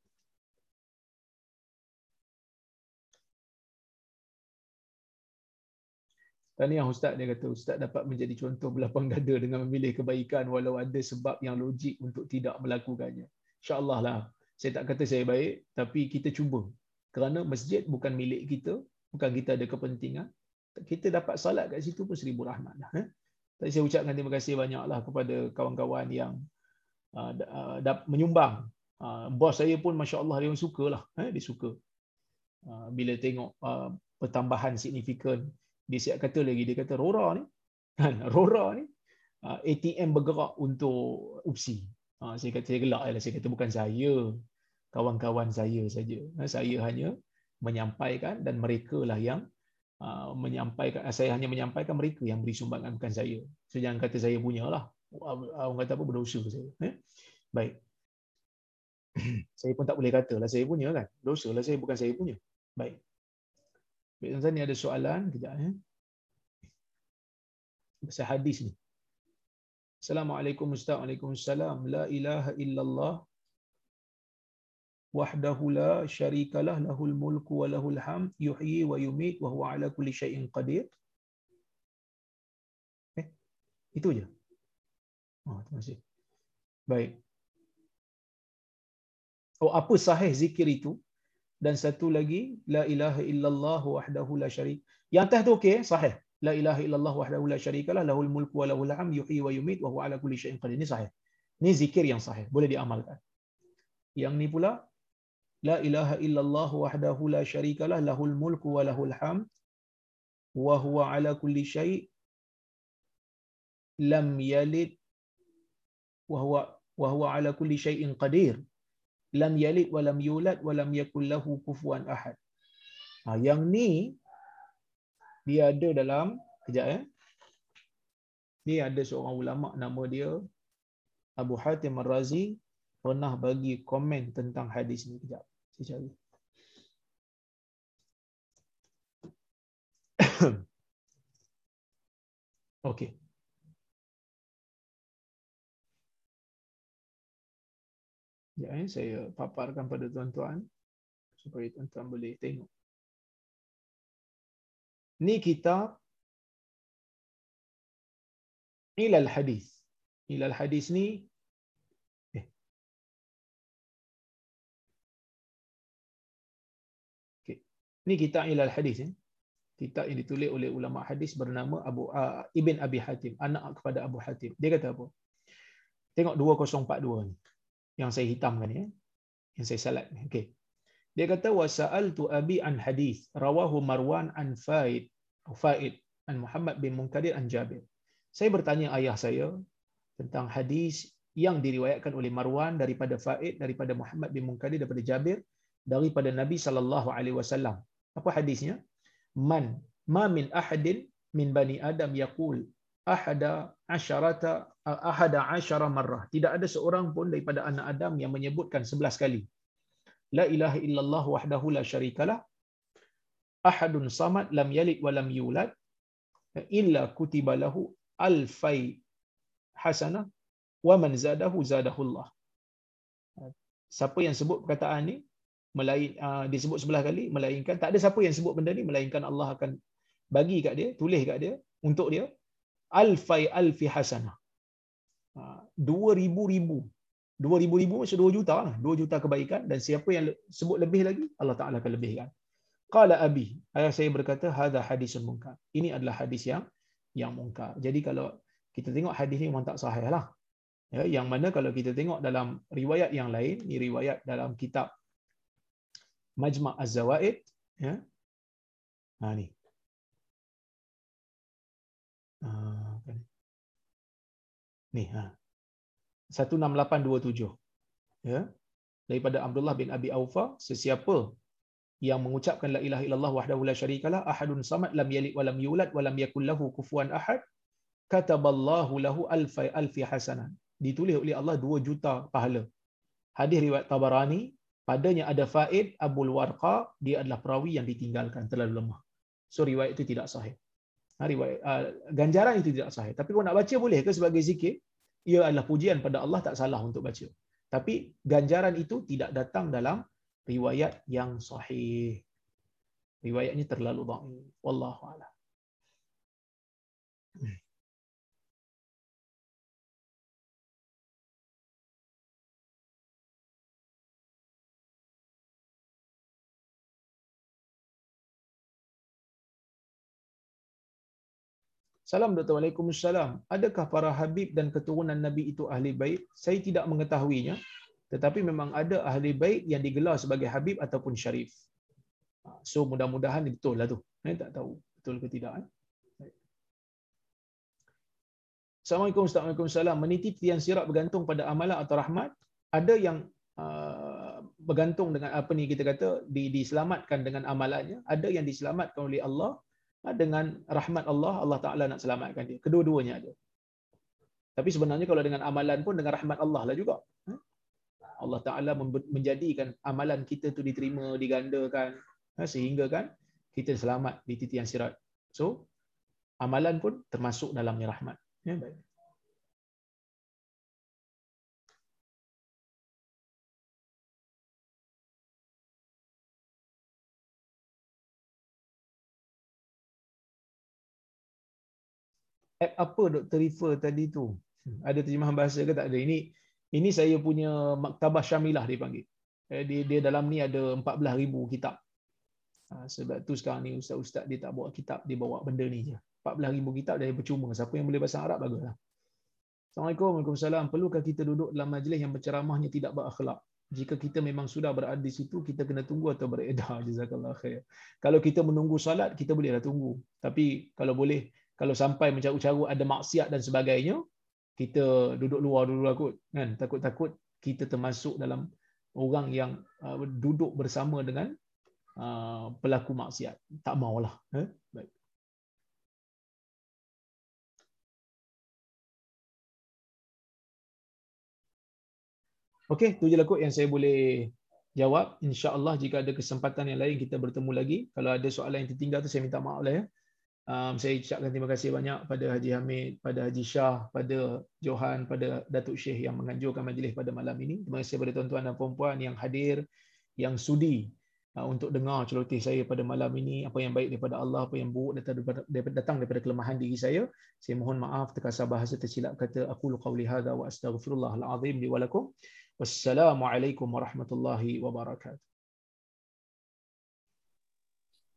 Tadi yang Ustaz dia kata, Ustaz dapat menjadi contoh belapang dada dengan memilih kebaikan walau ada sebab yang logik untuk tidak melakukannya. InsyaAllah lah saya tak kata saya baik tapi kita cuba. Kerana masjid bukan milik kita bukan kita ada kepentingan. Kita dapat salat kat situ pun seribu rahmat lah eh? Tapi saya ucapkan terima kasih banyaklah kepada kawan-kawan yang uh, uh, menyumbang. Uh, bos saya pun masya-Allah dia suka lah eh? dia suka. Bila tengok pertambahan signifikan dia siap kata lagi dia kata Rora ni. Kan? Rora ni ATM bergerak untuk UPSI Ha, saya kata saya gelak lah. Saya kata bukan saya. Kawan-kawan saya saja. Ha, saya hanya menyampaikan dan mereka lah yang uh, menyampaikan. Saya hanya menyampaikan mereka yang beri sumbangan bukan saya. So jangan kata saya punya lah. Orang kata apa berdosa saya. Eh? Baik. saya pun tak boleh kata lah saya punya kan. Dosa lah saya bukan saya punya. Baik. Baik, tuan-tuan ni ada soalan. Kejap. Eh? Pasal hadis ni. Assalamualaikum Ustaz. Waalaikumsalam. La ilaha illallah wahdahu la syarikalah lahul mulku wa lahul ham yuhyi wa yumit wa huwa ala kulli syai'in qadir. Eh, itu aja. Oh, terima kasih. Baik. Oh, apa sahih zikir itu? Dan satu lagi, la ilaha illallah wahdahu la syarik. Yang atas tu okey, sahih la ilaha illallah wahdahu la syarikalah lahul mulku wa lahul hamd yuhyi wa yumit wa huwa ala kulli syai'in qadir. Ini sahih. Ini zikir yang sahih. Boleh diamalkan. Yang ni pula la ilaha illallah wahdahu la syarikalah lahul mulku wa lahul hamd wa huwa ala kulli syai' lam yalid wa huwa wa huwa ala kulli syai'in qadir. Lam yalid wa lam yulad wa lam yakul lahu kufuwan ahad. Ha, yang ni dia ada dalam kejap ya. Ni ada seorang ulama nama dia Abu Hatim Ar-Razi pernah bagi komen tentang hadis ni kejap. Saya cari. Okey. Ya, eh, saya paparkan pada tuan-tuan supaya tuan-tuan boleh tengok. Ni kitab Ilal Hadis. ilal hadis ni eh. Ni kitab ilal hadis eh. Kitab yang ditulis oleh ulama hadis bernama Abu uh, Ibn Abi Hatim, anak kepada Abu Hatim. Dia kata apa? Tengok 2042 ni. Yang saya hitamkan ni. Eh. Yang saya salat ni. Okay. Dia kata wasa'al tu abi an hadis rawahu Marwan an Faid Faid an Muhammad bin Munkadir an Jabir. Saya bertanya ayah saya tentang hadis yang diriwayatkan oleh Marwan daripada Faid daripada Muhammad bin Munkadir daripada Jabir daripada Nabi sallallahu alaihi wasallam. Apa hadisnya? Man ma min ahadin min bani Adam yaqul ahada asyarata ahada asyara marrah. Tidak ada seorang pun daripada anak Adam yang menyebutkan sebelas kali. La ilaha illallah wahdahu la syarikalah. Ahadun samad lam yalid wa lam yulad illa kutiba lahu alfai hasanah wa man zadahu zadahullah. Siapa yang sebut perkataan ni melain uh, disebut sebelah kali melainkan tak ada siapa yang sebut benda ni melainkan Allah akan bagi kat dia, tulis kat dia untuk dia alfai alfi hasanah. Uh, dua ribu ribu. Dua ribu ribu macam dua juta lah. Dua juta kebaikan. Dan siapa yang sebut lebih lagi, Allah Ta'ala akan lebihkan. Qala Abi, ayah saya berkata, Hada hadisun munkar. Ini adalah hadis yang yang munkar. Jadi kalau kita tengok hadis ni memang tak sahih lah. Ya, yang mana kalau kita tengok dalam riwayat yang lain, ni riwayat dalam kitab Majma' Az-Zawaid. Ya. Ha, ni. Ha, ni. Ha. 16827. Ya. Daripada Abdullah bin Abi Aufa, sesiapa yang mengucapkan la ilaha illallah wahdahu la syarikalah ahadun samad lam yalid wa lam yulad wa lam yakul lahu kufuwan ahad kataballahu lahu alfi alfi hasanah. Ditulis oleh Allah 2 juta pahala. Hadis riwayat Tabarani padanya ada faid Abul Warqa dia adalah perawi yang ditinggalkan terlalu lemah. So riwayat itu tidak sahih. Ha, riwayat uh, ganjaran itu tidak sahih. Tapi kalau nak baca boleh ke sebagai zikir? Ia adalah pujian pada Allah tak salah untuk baca. Tapi ganjaran itu tidak datang dalam riwayat yang sahih. Riwayatnya terlalu dhaif. Wallahu a'lam. Salam Dr. Waalaikumsalam. Adakah para habib dan keturunan Nabi itu ahli baik? Saya tidak mengetahuinya tetapi memang ada ahli baik yang digelar sebagai habib ataupun syarif. So mudah-mudahan betul lah tu. Saya tak tahu betul ke tidak. Eh? Assalamualaikum warahmatullahi Meniti tiang sirat bergantung pada amalan atau rahmat. Ada yang uh, bergantung dengan apa ni kita kata di, diselamatkan dengan amalannya. Ada yang diselamatkan oleh Allah uh, dengan rahmat Allah. Allah Ta'ala nak selamatkan dia. Kedua-duanya ada. Tapi sebenarnya kalau dengan amalan pun dengan rahmat Allah lah juga. Allah Taala menjadikan amalan kita tu diterima digandakan ha, sehingga kan kita selamat di titian sirat. So amalan pun termasuk dalamnya rahmat. Ya baik. App apa Dr. refer tadi tu? Ada terjemahan bahasa ke tak ada? Ini ini saya punya maktabah syamilah dipanggil. Eh, dia, dia dalam ni ada 14,000 kitab. Ha, sebab tu sekarang ni ustaz-ustaz dia tak bawa kitab, dia bawa benda ni je. 14,000 kitab dia percuma. Siapa yang boleh bahasa Arab, baguslah. Assalamualaikum, Waalaikumsalam. Perlukah kita duduk dalam majlis yang berceramahnya tidak berakhlak? Jika kita memang sudah berada di situ, kita kena tunggu atau beredar. Jazakallah khair. Kalau kita menunggu salat, kita bolehlah tunggu. Tapi kalau boleh, kalau sampai mencaru-caru ada maksiat dan sebagainya, kita duduk luar dulu lah kot kan takut-takut kita termasuk dalam orang yang uh, duduk bersama dengan uh, pelaku maksiat tak maulah eh? baik Okey, tu je lah kot yang saya boleh jawab. InsyaAllah jika ada kesempatan yang lain kita bertemu lagi. Kalau ada soalan yang tertinggal tu saya minta maaf lah ya. Um, saya ucapkan terima kasih banyak pada Haji Hamid, pada Haji Shah, pada Johan, pada Datuk Syekh yang menganjurkan majlis pada malam ini. Terima kasih kepada tuan-tuan dan puan-puan yang hadir, yang sudi uh, untuk dengar celoteh saya pada malam ini. Apa yang baik daripada Allah apa yang buruk datang daripada, datang daripada kelemahan diri saya. Saya mohon maaf terkasar bahasa tersilap kata aku qauli hadza wa astaghfirullahal azim li wa lakum. Wassalamualaikum warahmatullahi wabarakatuh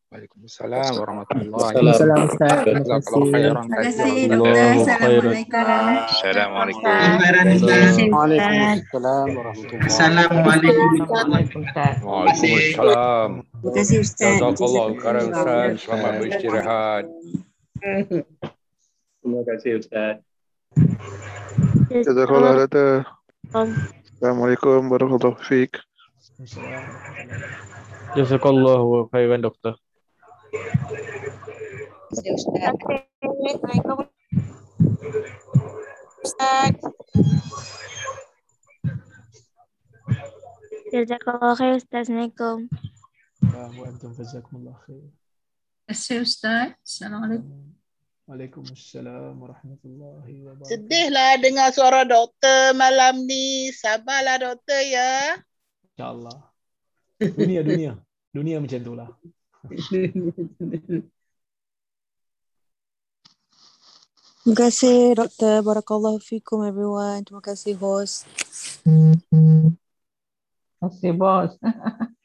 Waalaikumsalam warahmatullahi Assalamualaikum. wabarakatuh. Terima kasih. Assalamualaikum. Waalaikumsalam warahmatullahi Assalamualaikum. Waalaikumsalam. Terima kasih Ustaz. Jazakallah khairan Ustaz. Selamat beristirahat. Terima kasih Ustaz. Jazakallah Doktor. Assalamualaikum warahmatullahi wabarakatuh. Jazakallahu khairan doktor. Kasih Ustaz. Assalamualaikum. Ustaz. Jazakallah khair Ustaz. Assalamualaikum. wa antum jazakumullah khair Terima kasih Ustaz. Assalamualaikum. Waalaikumsalam warahmatullahi wabarakatuh. Sedihlah dengar suara doktor malam ni. Sabarlah doktor ya. InsyaAllah. Dunia, dunia. Dunia macam tu lah. Terima kasih Doktor. Barakallahu fikum everyone. Terima kasih host. Mm-hmm. Terima kasih bos.